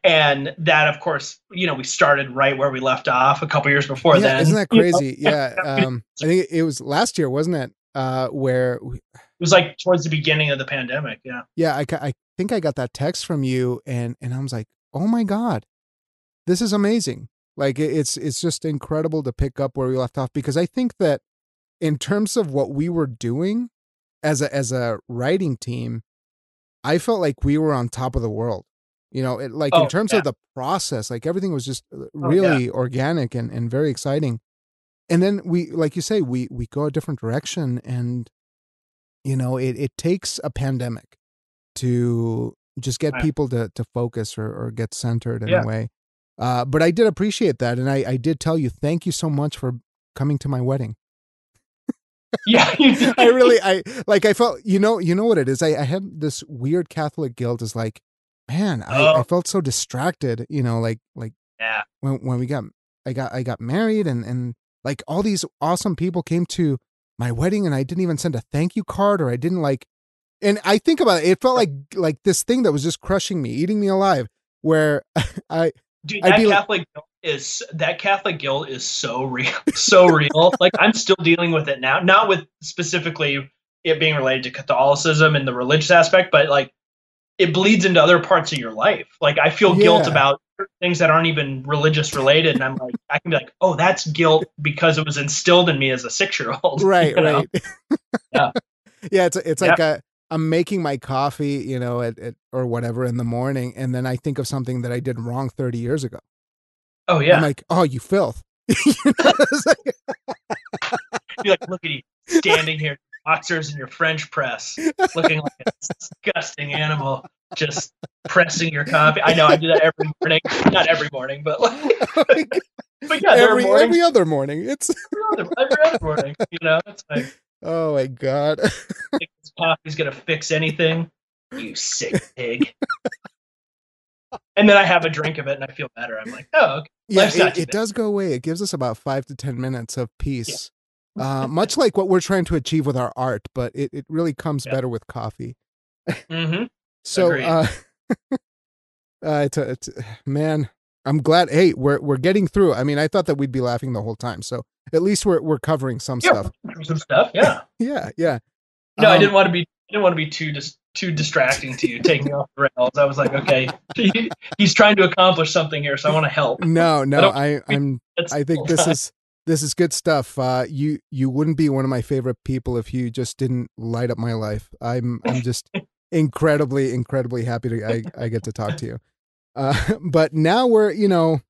and that, of course, you know, we started right where we left off a couple years before yeah. then. Isn't that You know, crazy? Yeah, um, I think it was last year, wasn't it? Uh, where, we- it was like towards the beginning of the pandemic. Yeah. yeah, I, I think I got that text from you, and and I was like, oh my god, this is amazing. Like it's it's just incredible to pick up where we left off because I think that in terms of what we were doing as a as a writing team, I felt like we were on top of the world. You know, it, like in Oh, terms yeah. of the process, like everything was just uh, yeah. really organic and and very exciting. And then we, like you say, we we go a different direction, and you know, it it takes a pandemic to just get Right. people to to focus or or get centered in Yeah. a way. Uh, but I did appreciate that, and I I did tell you thank you so much for coming to my wedding. Yeah. you did. I really, I like, I felt, you know, you know what it is. I, I had this weird Catholic guilt. Is like, man, I, I Oh. felt so distracted. You know, like, like Yeah. when when we got, I got, I got married, and and like all these awesome people came to my wedding, and I didn't even send a thank you card, or I didn't like, and I think about it, it felt like like this thing that was just crushing me, eating me alive. Where I, Dude, that be like- Catholic guilt is that Catholic guilt is so real, so real. like I'm still dealing with it now. Not with specifically it being related to Catholicism and the religious aspect, but like it bleeds into other parts of your life. Like I feel guilt about things that aren't even religious related, and I'm like, I can be like, oh, that's guilt because it was instilled in me as a six year old. right, you know? right. Yeah. yeah, it's it's Yeah. like a I'm making my coffee, you know, at, at or whatever in the morning, and then I think of something that I did wrong 30 years ago. Oh yeah. I'm like, oh, you filth. You know, like- You're like, look at you standing here, boxers in your French press, looking like a disgusting animal, just pressing your coffee. I know I do that every morning. Not every morning, but like, but yeah, every mornings every other morning. It's every other, every other morning. You know, it's like, oh my god. think this coffee's gonna fix anything. You sick pig. and then I have a drink of it and I feel better. I'm like, oh, okay. yeah, it, it does go away. It gives us about five to ten minutes of peace. Uh, much like what we're trying to achieve with our art, but it, it really comes Yeah. better with coffee. hmm So, uh, uh, it's, a, it's man, I'm glad. Hey, we're we're getting through. I mean, I thought that we'd be laughing the whole time, so at least we're we're covering some Yeah, stuff. some stuff. Yeah. Yeah, yeah. No, I Um, didn't want to be. I didn't want to be too just too distracting to you, taking off the rails. I was like, okay, he, he's trying to accomplish something here, so I want to help. No, no, I, I am I think this is this is good stuff. Uh, you you wouldn't be one of my favorite people if you just didn't light up my life. I'm I'm just incredibly incredibly happy to I, I get to talk to you. Uh, but now we're you know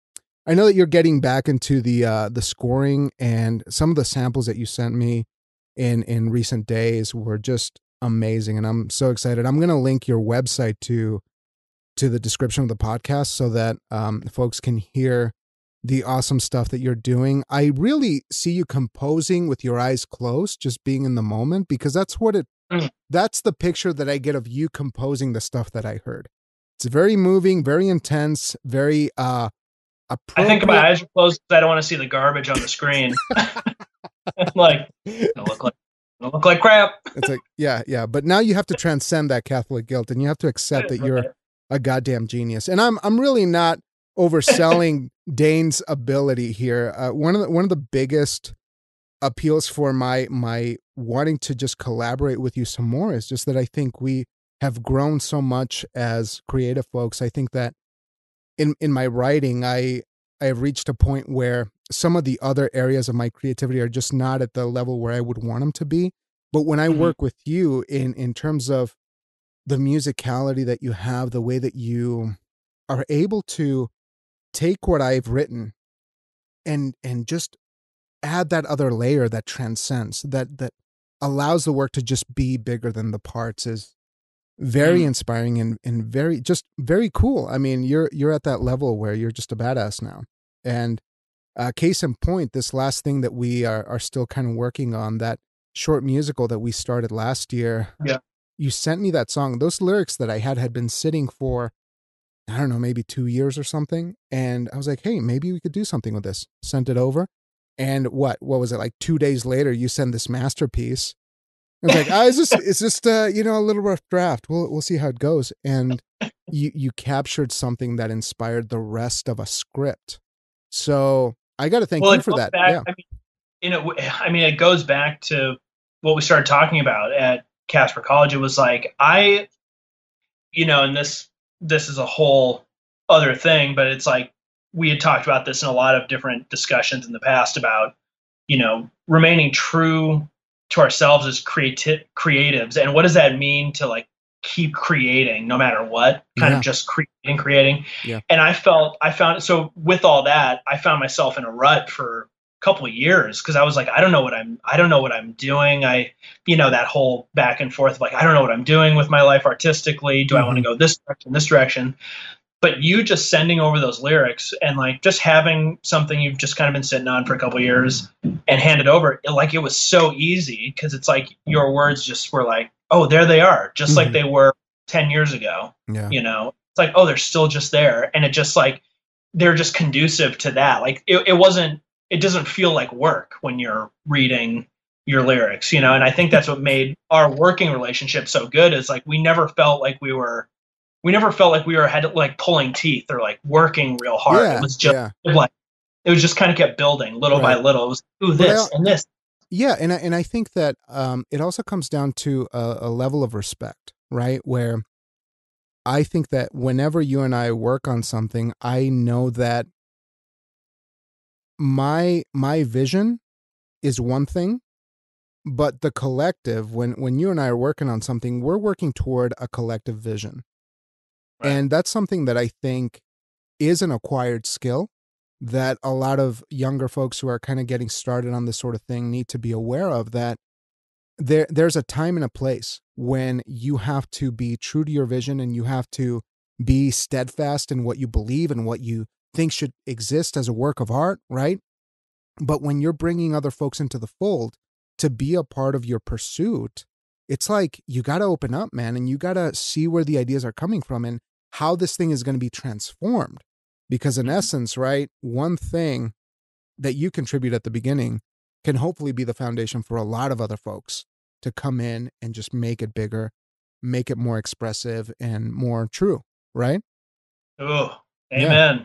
I know that you're getting back into the uh, the scoring and some of the samples that you sent me in in recent days were just amazing and I'm so excited. I'm going to link your website to to the description of the podcast so that um, folks can hear the awesome stuff that you're doing. I really see you composing with your eyes closed, just being in the moment because that's what it mm. that's the picture that I get of you composing the stuff that I heard. It's very moving, very intense, very uh I think my eyes are closed because I don't want to see the garbage on the screen. like, don't look like don't look like crap. it's like, yeah, yeah. But now you have to transcend that Catholic guilt, and you have to accept that you're a goddamn genius. And I'm, I'm really not overselling Dane's ability here. Uh, one of the, one of the biggest appeals for my my wanting to just collaborate with you some more is just that I think we have grown so much as creative folks. I think that in in my writing, I I have reached a point where some of the other areas of my creativity are just not at the level where I would want them to be. But when I mm-hmm. work with you in in terms of the musicality that you have, the way that you are able to take what I've written and and just add that other layer that transcends that that allows the work to just be bigger than the parts is very mm. inspiring and, and very just very cool. I mean, you're you're at that level where you're just a badass now. And uh, case in point, this last thing that we are are still kind of working on that short musical that we started last year. Yeah, you sent me that song. Those lyrics that I had had been sitting for I don't know, maybe two years or something. And I was like, hey, maybe we could do something with this. Sent it over. And what? What was it like? Two days later, you send this masterpiece I was like, oh, it's just it's just uh, you know a little rough draft. We'll we'll see how it goes. And you you captured something that inspired the rest of a script. So I got to thank well, you for that. Back, yeah. I mean, you know, I mean, it goes back to what we started talking about at Casper College. It was like I, you know, and this this is a whole other thing, but it's like we had talked about this in a lot of different discussions in the past about you know remaining true to ourselves as creati- creatives and what does that mean to like keep creating no matter what kind yeah. of just creating creating yeah. and i felt i found so with all that i found myself in a rut for couple of years because i was like i don't know what i'm i don't know what i'm doing i you know that whole back and forth like i don't know what i'm doing with my life artistically do mm-hmm. i want to go this direction this direction but you just sending over those lyrics and like just having something you've just kind of been sitting on for a couple years and hand it over it, like it was so easy because it's like your words just were like oh there they are just mm-hmm. like they were 10 years ago yeah. you know it's like oh they're still just there and it just like they're just conducive to that like it, it wasn't it doesn't feel like work when you're reading your lyrics you know and i think that's what made our working relationship so good is like we never felt like we were we never felt like we were had like pulling teeth or like working real hard. Yeah, it was just yeah. like it was just kind of kept building little right. by little. It was ooh this I, and this. Yeah, and I, and I think that um, it also comes down to a, a level of respect, right? Where I think that whenever you and I work on something, I know that my my vision is one thing, but the collective when when you and I are working on something, we're working toward a collective vision. And that's something that I think is an acquired skill that a lot of younger folks who are kind of getting started on this sort of thing need to be aware of that there there's a time and a place when you have to be true to your vision and you have to be steadfast in what you believe and what you think should exist as a work of art, right? But when you're bringing other folks into the fold to be a part of your pursuit, it's like you got to open up, man, and you got to see where the ideas are coming from. And how this thing is going to be transformed. Because in mm-hmm. essence, right, one thing that you contribute at the beginning can hopefully be the foundation for a lot of other folks to come in and just make it bigger, make it more expressive and more true, right? Oh, amen. Yeah.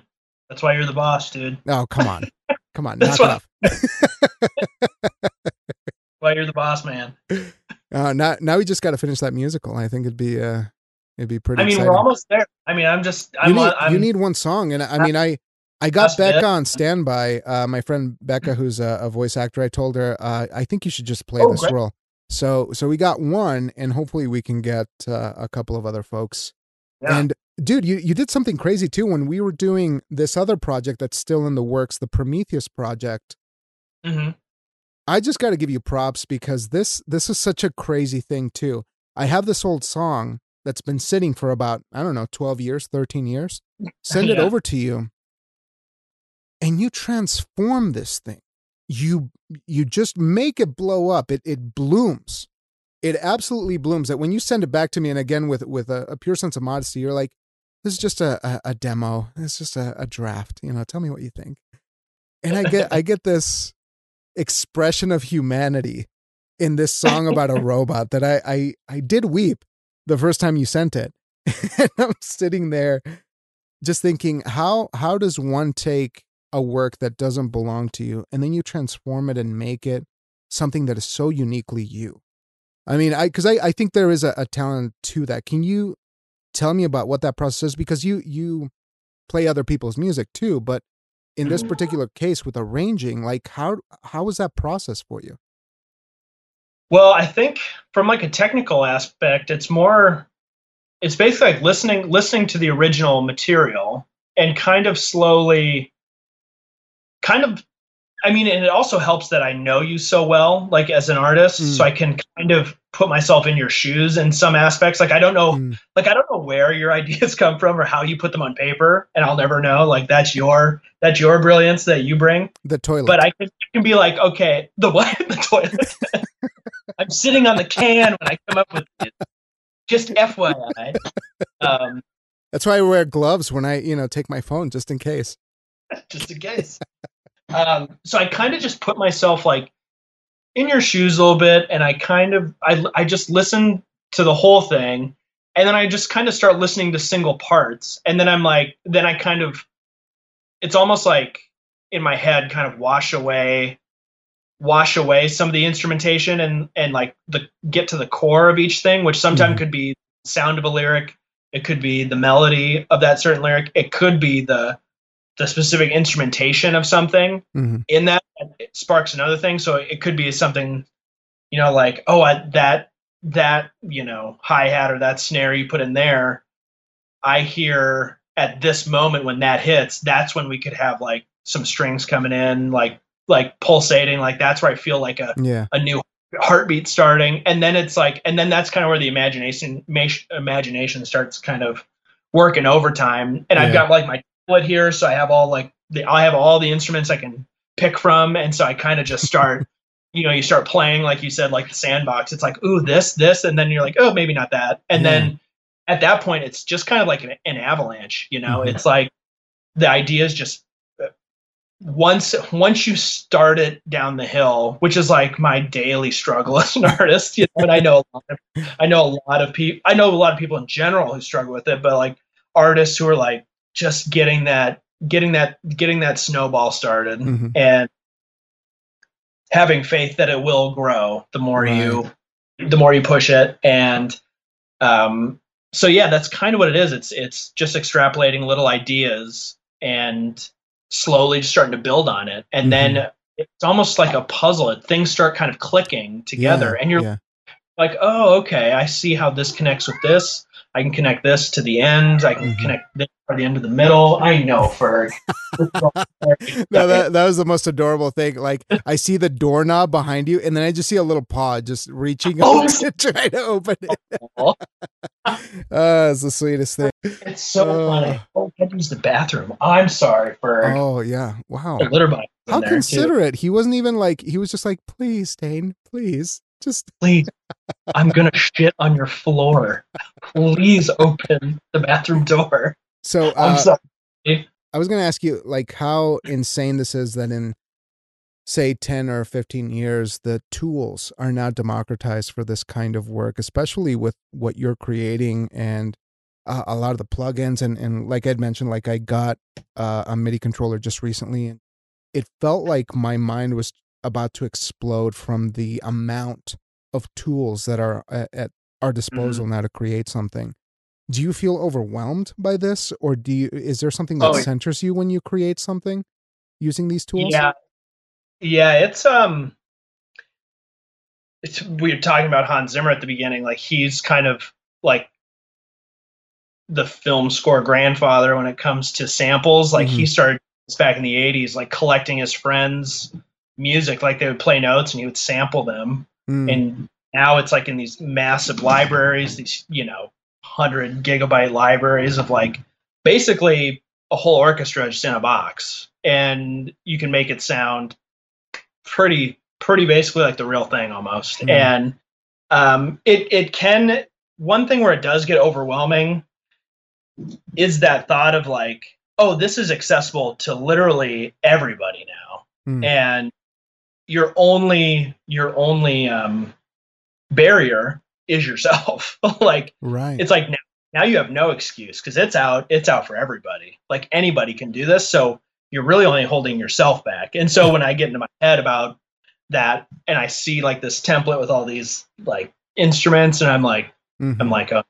That's why you're the boss, dude. Oh, come on. Come on. That's why, why you're the boss, man. Uh, now, now we just got to finish that musical. I think it'd be, uh, it'd be pretty. I mean, exciting. we're almost there. I mean, I'm just. I'm you need, I'm, you need one song, and I mean, I, I got Becca it. on standby. Uh, my friend Becca, who's a, a voice actor, I told her, uh, I think you should just play Oh, this great. role. So, so we got one, and hopefully we can get uh, a couple of other folks. Yeah. And dude, you you did something crazy too when we were doing this other project that's still in the works, the Prometheus project. Mhm. I just got to give you props because this this is such a crazy thing too. I have this old song that's been sitting for about I don't know 12 years, 13 years. Send it over to you. And you transform this thing. You you just make it blow up. It it blooms. It absolutely blooms. That when you send it back to me, and again with with a, a pure sense of modesty, you're like, "This is just a a, a demo. It's just a, a draft. You know, tell me what you think." And I get I get this expression of humanity in this song about a robot that I I I did weep the first time you sent it. and I'm sitting there just thinking how how does one take a work that doesn't belong to you and then you transform it and make it something that is so uniquely you. I mean, I because I, I think there is a, a talent to that. Can you tell me about what that process is? Because you you play other people's music too, but in this Mhm. particular case with arranging, like how how was that process for you? Well, I think from like a technical aspect, it's more it's basically like listening listening to the original material and kind of slowly kind of I mean, and it also helps that I know you so well, like as an artist, Mm. so I can kind of put myself in your shoes in some aspects. Like I don't know, Mm. like I don't know where your ideas come from or how you put them on paper, and I'll never know. Like that's your that's your brilliance that you bring The toilet. but I can, I can be like, okay, the what? The toilet. I'm sitting on the can when I come up with it. Just FYI. Um, That's why I wear gloves when I, you know, take my phone just in case. just in case. Um, so I kind of just put myself like in your shoes a little bit, and I kind of I I just listen to the whole thing, and then I just kind of start listening to single parts, and then I'm like, then I kind of, it's almost like in my head, kind of wash away, wash away some of the instrumentation, and and like the get to the core of each thing, which sometimes Mhm. could be sound of a lyric, it could be the melody of that certain lyric, it could be the the specific instrumentation of something hmm in that it sparks another thing so it could be something you know like oh I, that that you know hi-hat or that snare you put in there i hear at this moment when that hits that's when we could have like some strings coming in like like pulsating like that's where i feel like a, Yeah. a new heartbeat starting. And then it's like and then that's kind of where the imagination ma- imagination starts kind of working overtime. And i've got like my tablet here so i have all like the i have all the instruments i can pick from and so i kind of just start you know you start playing like you said like the sandbox it's like ooh this this and then you're like oh maybe not that and Yeah. then at that point it's just kind of like an, an avalanche you know Mhm. it's like the idea is just uh, once once you start it down the hill which is like my daily struggle as an artist you know and i know a lot of, i know a lot of people i know a lot of people in general who struggle with it but like artists who are like just getting that getting that getting that snowball started Mhm. and having faith that it will grow the more you the more you push it. And um so yeah that's kind of what it is. It's it's just extrapolating little ideas and slowly just starting to build on it. And then it's almost like a puzzle. Things start kind of clicking together Yeah, and you're yeah. like oh okay i see how this connects with this i can connect this to the end i can Mhm. connect this to the end of the middle i know ferg no, that that was the most adorable thing. Like I see the doorknob behind you, and then I just see a little paw just reaching Oh, to try to open it. Oh, it's the sweetest thing. It's so Oh. funny. Oh, I had to use the bathroom. I'm sorry for Oh yeah, wow. the litter box. How there, too. considerate. He wasn't even like he was just like, please, Dane, please, just Please, I'm gonna shit on your floor. Please open the bathroom door. so. I'm Uh, sorry. I was to ask you, like, how insane this is that in, say, 10 or 15 years, the tools are now democratized for this kind of work, especially with what you're creating and uh, a lot of the plugins. And, and like Ed mentioned, like, I got uh, a MIDI controller just recently, and it felt like my mind was about to explode from the amount of tools that are at, at our disposal mm-hmm. now to create something. Do you feel overwhelmed by this, or do you? Is there something that oh, centers you when you create something using these tools? Yeah, yeah. It's um, it's we were talking about Hans Zimmer at the beginning. Like he's kind of like the film score grandfather when it comes to samples. Like mm-hmm. he started back in the 80s, like collecting his friends' music. Like they would play notes and he would sample them. Mm. And now it's like in these massive libraries, these, you know, 100 gigabyte libraries of like basically a whole orchestra just in a box. And you can make it sound pretty, pretty basically like the real thing almost. Mm. And um, it, it can, one thing where it does get overwhelming is that thought of like, oh, this is accessible to literally everybody now. Mm. And your only your only um, barrier is yourself. like right. it's like now, now you have no excuse because it's out it's out for everybody. Like anybody can do this. So you're really only holding yourself back. And so when I get into my head about that and I see like this template with all these like instruments and I'm like mm-hmm. I'm like oh,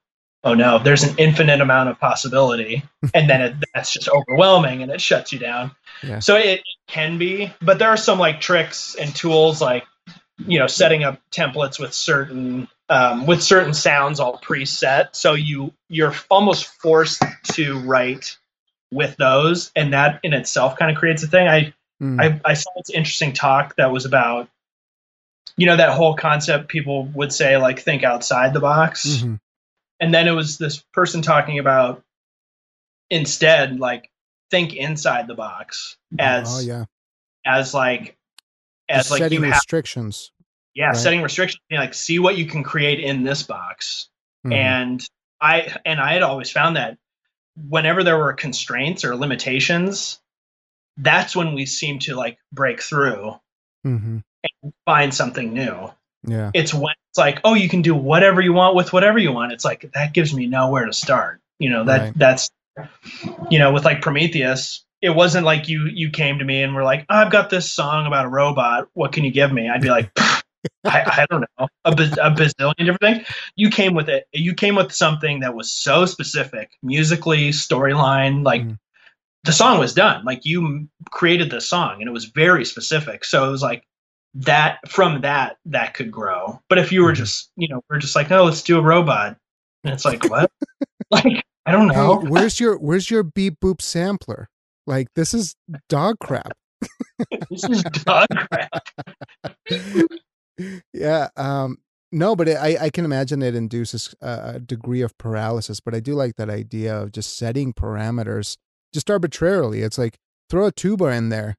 oh no, there's an infinite amount of possibility, and then it, that's just overwhelming and it shuts you down. Yeah. So it, it can be, but there are some like tricks and tools like you know setting up templates with certain um, with certain sounds all preset, so you you're almost forced to write with those, and that in itself kind of creates a thing. I mm. I, I saw this interesting talk that was about you know that whole concept people would say like think outside the box mm-hmm and then it was this person talking about instead like think inside the box as oh yeah as like as like setting restrictions yeah right? setting restrictions like see what you can create in this box mm-hmm. and i and i had always found that whenever there were constraints or limitations that's when we seem to like break through mm-hmm. and find something new yeah. It's when it's like, oh, you can do whatever you want with whatever you want. It's like that gives me nowhere to start. You know, that right. that's you know, with like Prometheus, it wasn't like you you came to me and were like, oh, I've got this song about a robot. What can you give me? I'd be like, I, I, don't know, a, a bazillion different things. You came with it. You came with something that was so specific, musically, storyline. Like mm. the song was done. Like you created the song, and it was very specific. So it was like, that from that that could grow. But if you were mm-hmm. just you know we're just like oh let's do a robot, and it's like what? like I don't know. Hey, where's your where's your beep boop sampler? Like this is dog crap. this is dog crap. yeah. Um. No, but it, I I can imagine it induces a degree of paralysis. But I do like that idea of just setting parameters just arbitrarily. It's like throw a tuba in there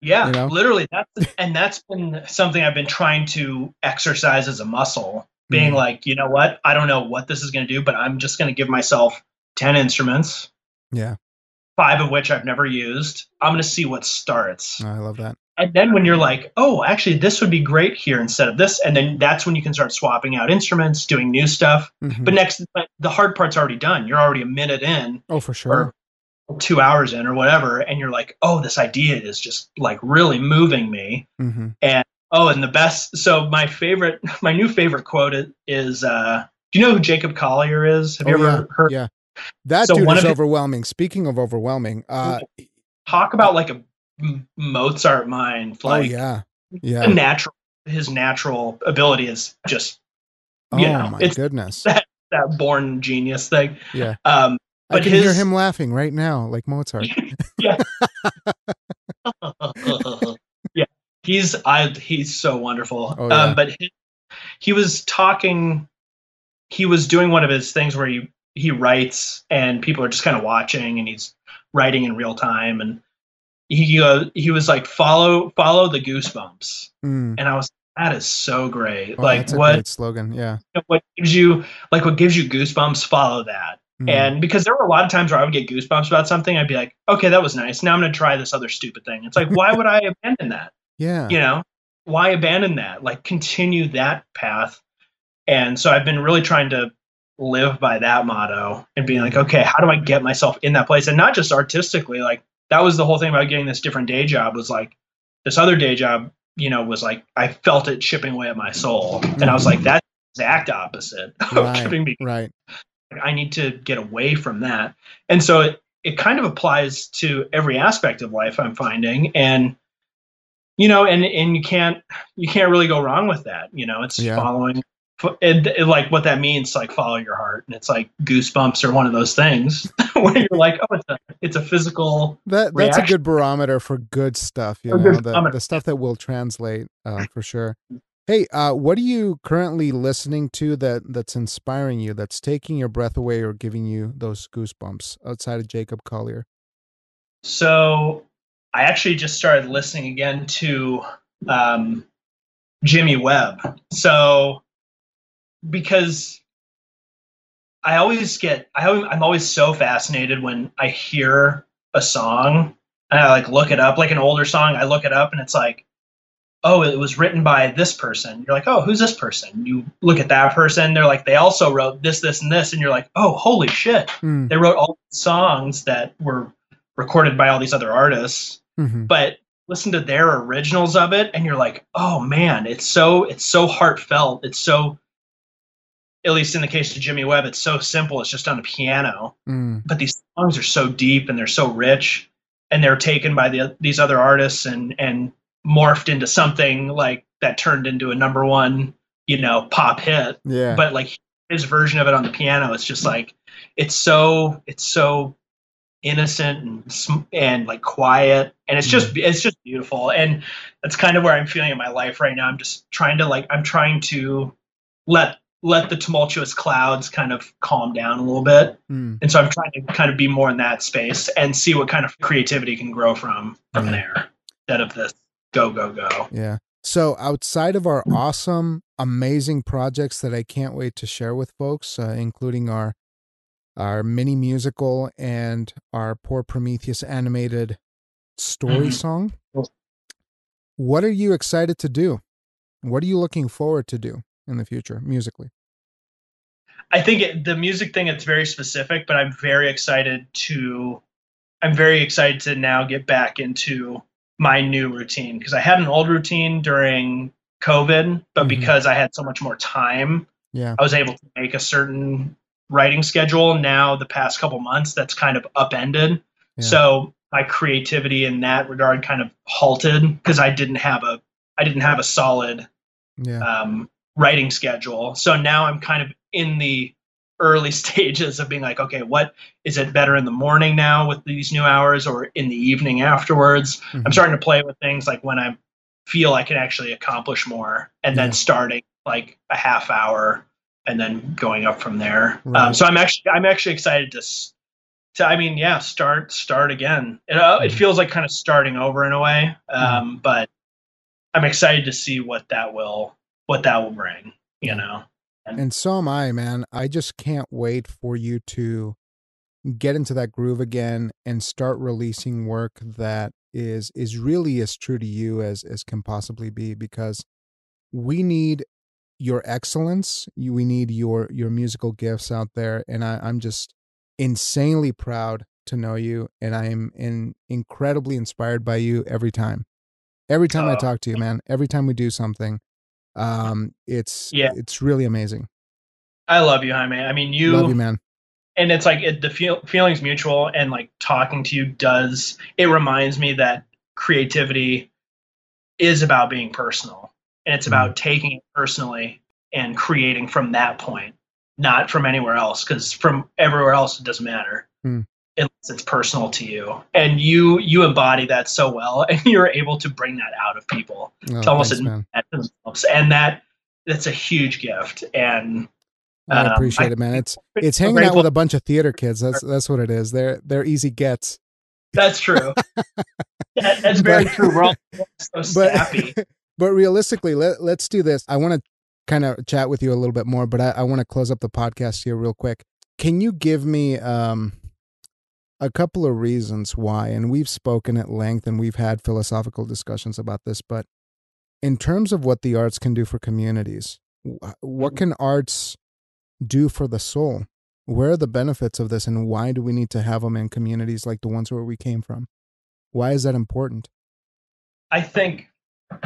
yeah, you know? literally. That's and that's been something I've been trying to exercise as a muscle. Being mm. like, you know what? I don't know what this is going to do, but I'm just going to give myself ten instruments. Yeah. Five of which I've never used. I'm going to see what starts. Oh, I love that. And then when you're like, oh, actually, this would be great here instead of this, and then that's when you can start swapping out instruments, doing new stuff. Mm-hmm. But next, the hard part's already done. You're already a minute in. Oh, for sure two hours in or whatever and you're like oh this idea is just like really moving me. Mm-hmm. and oh and the best so my favorite my new favorite quote is uh do you know who jacob collier is? Have oh, you ever yeah, heard yeah. That so dude is overwhelming. Speaking of overwhelming uh talk about like a mozart mind oh, like oh yeah yeah. natural his natural ability is just you oh know, my goodness. that, that born genius thing. Yeah. Um I can his... hear him laughing right now, like Mozart. yeah. yeah. He's I he's so wonderful. Oh, yeah. um, but he, he was talking he was doing one of his things where he he writes and people are just kind of watching and he's writing in real time and he uh, he was like follow follow the goosebumps mm. and I was that is so great. Oh, like what slogan, yeah. What gives you like what gives you goosebumps? Follow that. Mm. And because there were a lot of times where I would get goosebumps about something, I'd be like, okay, that was nice. Now I'm going to try this other stupid thing. It's like, why would I abandon that? Yeah. You know, why abandon that? Like, continue that path. And so I've been really trying to live by that motto and being like, okay, how do I get myself in that place? And not just artistically, like, that was the whole thing about getting this different day job was like, this other day job you know, was like I felt it chipping away at my soul, and I was like, that's the exact opposite of Right, giving me. right. I need to get away from that, and so it it kind of applies to every aspect of life. I'm finding, and you know, and and you can't you can't really go wrong with that. You know, it's Yeah. following. And, and like what that means, like follow your heart, and it's like goosebumps are one of those things where you're like, oh, it's a it's a physical That that's a good barometer for good stuff, you know, the, the stuff that will translate uh, for sure. Hey, uh, what are you currently listening to that that's inspiring you, that's taking your breath away or giving you those goosebumps outside of Jacob Collier? So I actually just started listening again to um, Jimmy Webb. So because I always get, I, al- I'm always so fascinated when I hear a song and I like look it up, like an older song. I look it up and it's like, oh, it was written by this person. You're like, oh, who's this person? You look at that person. They're like, they also wrote this, this, and this, and you're like, oh, holy shit! Mm, They wrote all songs that were recorded by all these other artists mhm. but listen to their originals of it and you're like oh man it's so it's so heartfelt it's so at least in the case of jimmy webb it's so simple it's just on a piano Mm, but these songs are so deep and they're so rich and they're taken by the, these other artists and and morphed into something like that turned into a number one you know pop hit. Yeah. but like his version of it on the piano it's just like it's so it's so innocent and and like quiet. And it's just it's just beautiful. And that's kind of where i'm feeling in my life right now. I'm just trying to like i'm trying to let let the tumultuous clouds kind of calm down a little bit. Mm, and so i'm trying to kind of be more in that space and see what kind of creativity can grow from from Yeah. there instead of this go go go yeah. So outside of our awesome, amazing projects that I can't wait to share with folks, uh, including our our mini musical and our poor Prometheus animated story Mhm. song. What are you excited to do? What are you looking forward to do in the future musically? I think it, the music thing it's very specific, but I'm very excited to I'm very excited to now get back into my new routine because I had an old routine during COVID, but Mhm. because I had so much more time, Yeah. I was able to make a certain writing schedule. Now the past couple months that's kind of upended. Yeah. So my creativity in that regard kind of halted because I didn't have a I didn't have a solid Yeah. um, writing schedule. So now I'm kind of in the early stages of being like, okay, what is it better in the morning now with these new hours or in the evening afterwards? I'm Mhm. starting to play with things like when I feel I can actually accomplish more and Yeah. then starting like a half hour and then going up from there. Right. Um, so I'm actually I'm actually excited to to I mean yeah start start again. It, uh, it Mhm. feels like kind of starting over in a way, um, but I'm excited to see what that will what that will bring. You know. And so am I, man. I just can't wait for you to get into that groove again and start releasing work that is is really as true to you as as can possibly be because we need your excellence you, we need your your musical gifts out there and I, i'm just insanely proud to know you and i'm in, incredibly inspired by you every time every time i Oh, talk to you man every time we do something um it's Yeah. it's really amazing I love you, Jaime. I mean, you, love you man and it's like it, the feel, feelings mutual, and like talking to you does it reminds me that creativity is about being personal, and it's about taking it personally and creating from that point, not from anywhere else. Because from everywhere else, it doesn't matter Hmm. Unless it's personal to you, and you you embody that so well, and you're able to bring that out of people. oh, It's almost thanks, admit man that to themselves, and that that's a huge gift. And i um, appreciate it man it's it's hanging out with a bunch of theater kids that's that's what it is they're they're easy gets That's true. That- that's very But- true. We're all so snappy. but but realistically let, let's do this i want to kind of chat with you a little bit more but i, I want to close up the podcast here real quick can you give me um a couple of reasons why and we've spoken at length and we've had philosophical discussions about this but in terms of what the arts can do for communities what can arts do for the soul where are the benefits of this and why do we need to have them in communities like the ones where we came from why is that important I think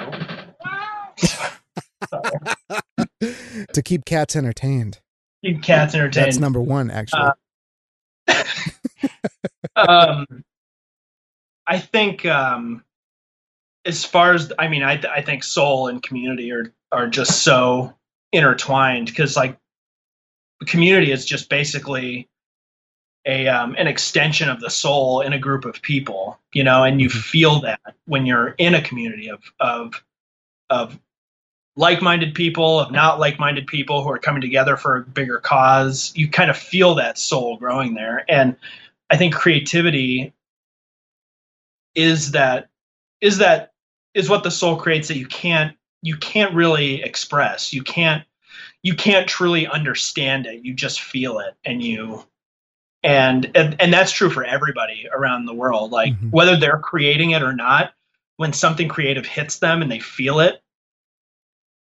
to keep cats entertained. Keep cats entertained. That's number one, actually. Uh, um, I think um, as far as I mean, I I think soul and community are are just so intertwined because like community is just basically a um, an extension of the soul in a group of people, you know, and you Mhm. feel that when you're in a community of of of like-minded people, of not like-minded people who are coming together for a bigger cause. You kind of feel that soul growing there, and I think creativity is that is that is what the soul creates that you can't you can't really express. You can't you can't truly understand it. You just feel it, and you and and, and that's true for everybody around the world. Like Mhm. whether they're creating it or not, when something creative hits them and they feel it,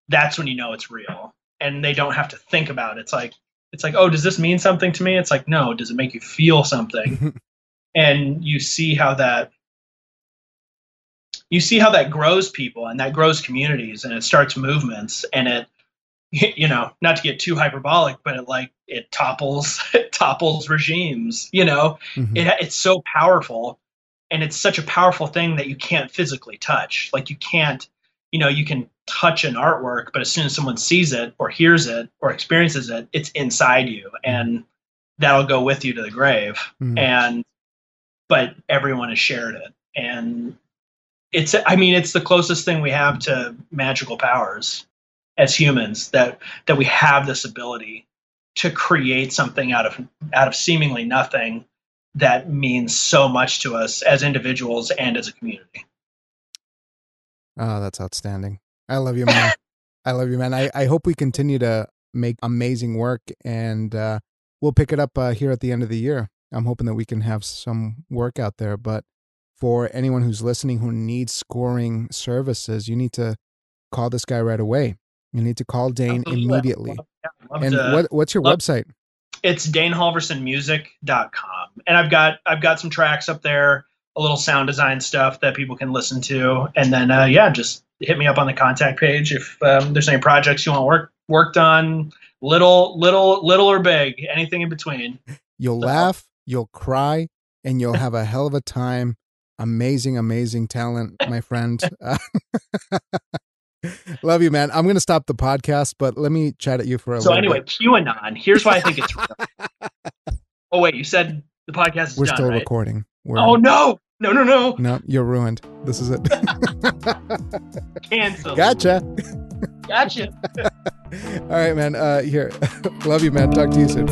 that's when you know it's real, and they don't have to think about it. It's like it's like, oh, does this mean something to me? It's like, no. Does it make you feel something? and you see how that you see how that grows people and that grows communities and it starts movements and it you know not to get too hyperbolic but it like it topples it topples regimes you know Mhm. it, it's so powerful and it's such a powerful thing that you can't physically touch like you can't you know you can touch an artwork but as soon as someone sees it or hears it or experiences it it's inside you and that'll go with you to the grave. Mhm. and but everyone has shared it. And it's i mean it's the closest thing we have to magical powers as humans that that we have this ability to create something out of out of seemingly nothing that means so much to us as individuals and as a community Oh, that's outstanding. I love you, man. I love you, man. I, I hope we continue to make amazing work and uh, we'll pick it up uh, here at the end of the year. I'm hoping that we can have some work out there. But for anyone who's listening who needs scoring services, you need to call this guy right away. You need to call Dane Absolutely. immediately. Yeah, And to- what what's your love- website? it's danehalversonmusic.com and i've got i've got some tracks up there a little sound design stuff that people can listen to and then uh, yeah just hit me up on the contact page if um, there's any projects you want work worked on little little little or big anything in between You'll So- laugh, you'll cry, and you'll have a hell of a time. Amazing, amazing talent, my friend. Love you, man. I'm going to stop the podcast, but let me chat at you for a so anyway bit. qanon here's why i think it's real oh wait you said the podcast is We're done still right? recording. We're, oh no no no no no, you're ruined. This is it. cancel gotcha. gotcha All right, man. Uh, here. love you, man. Talk to you soon.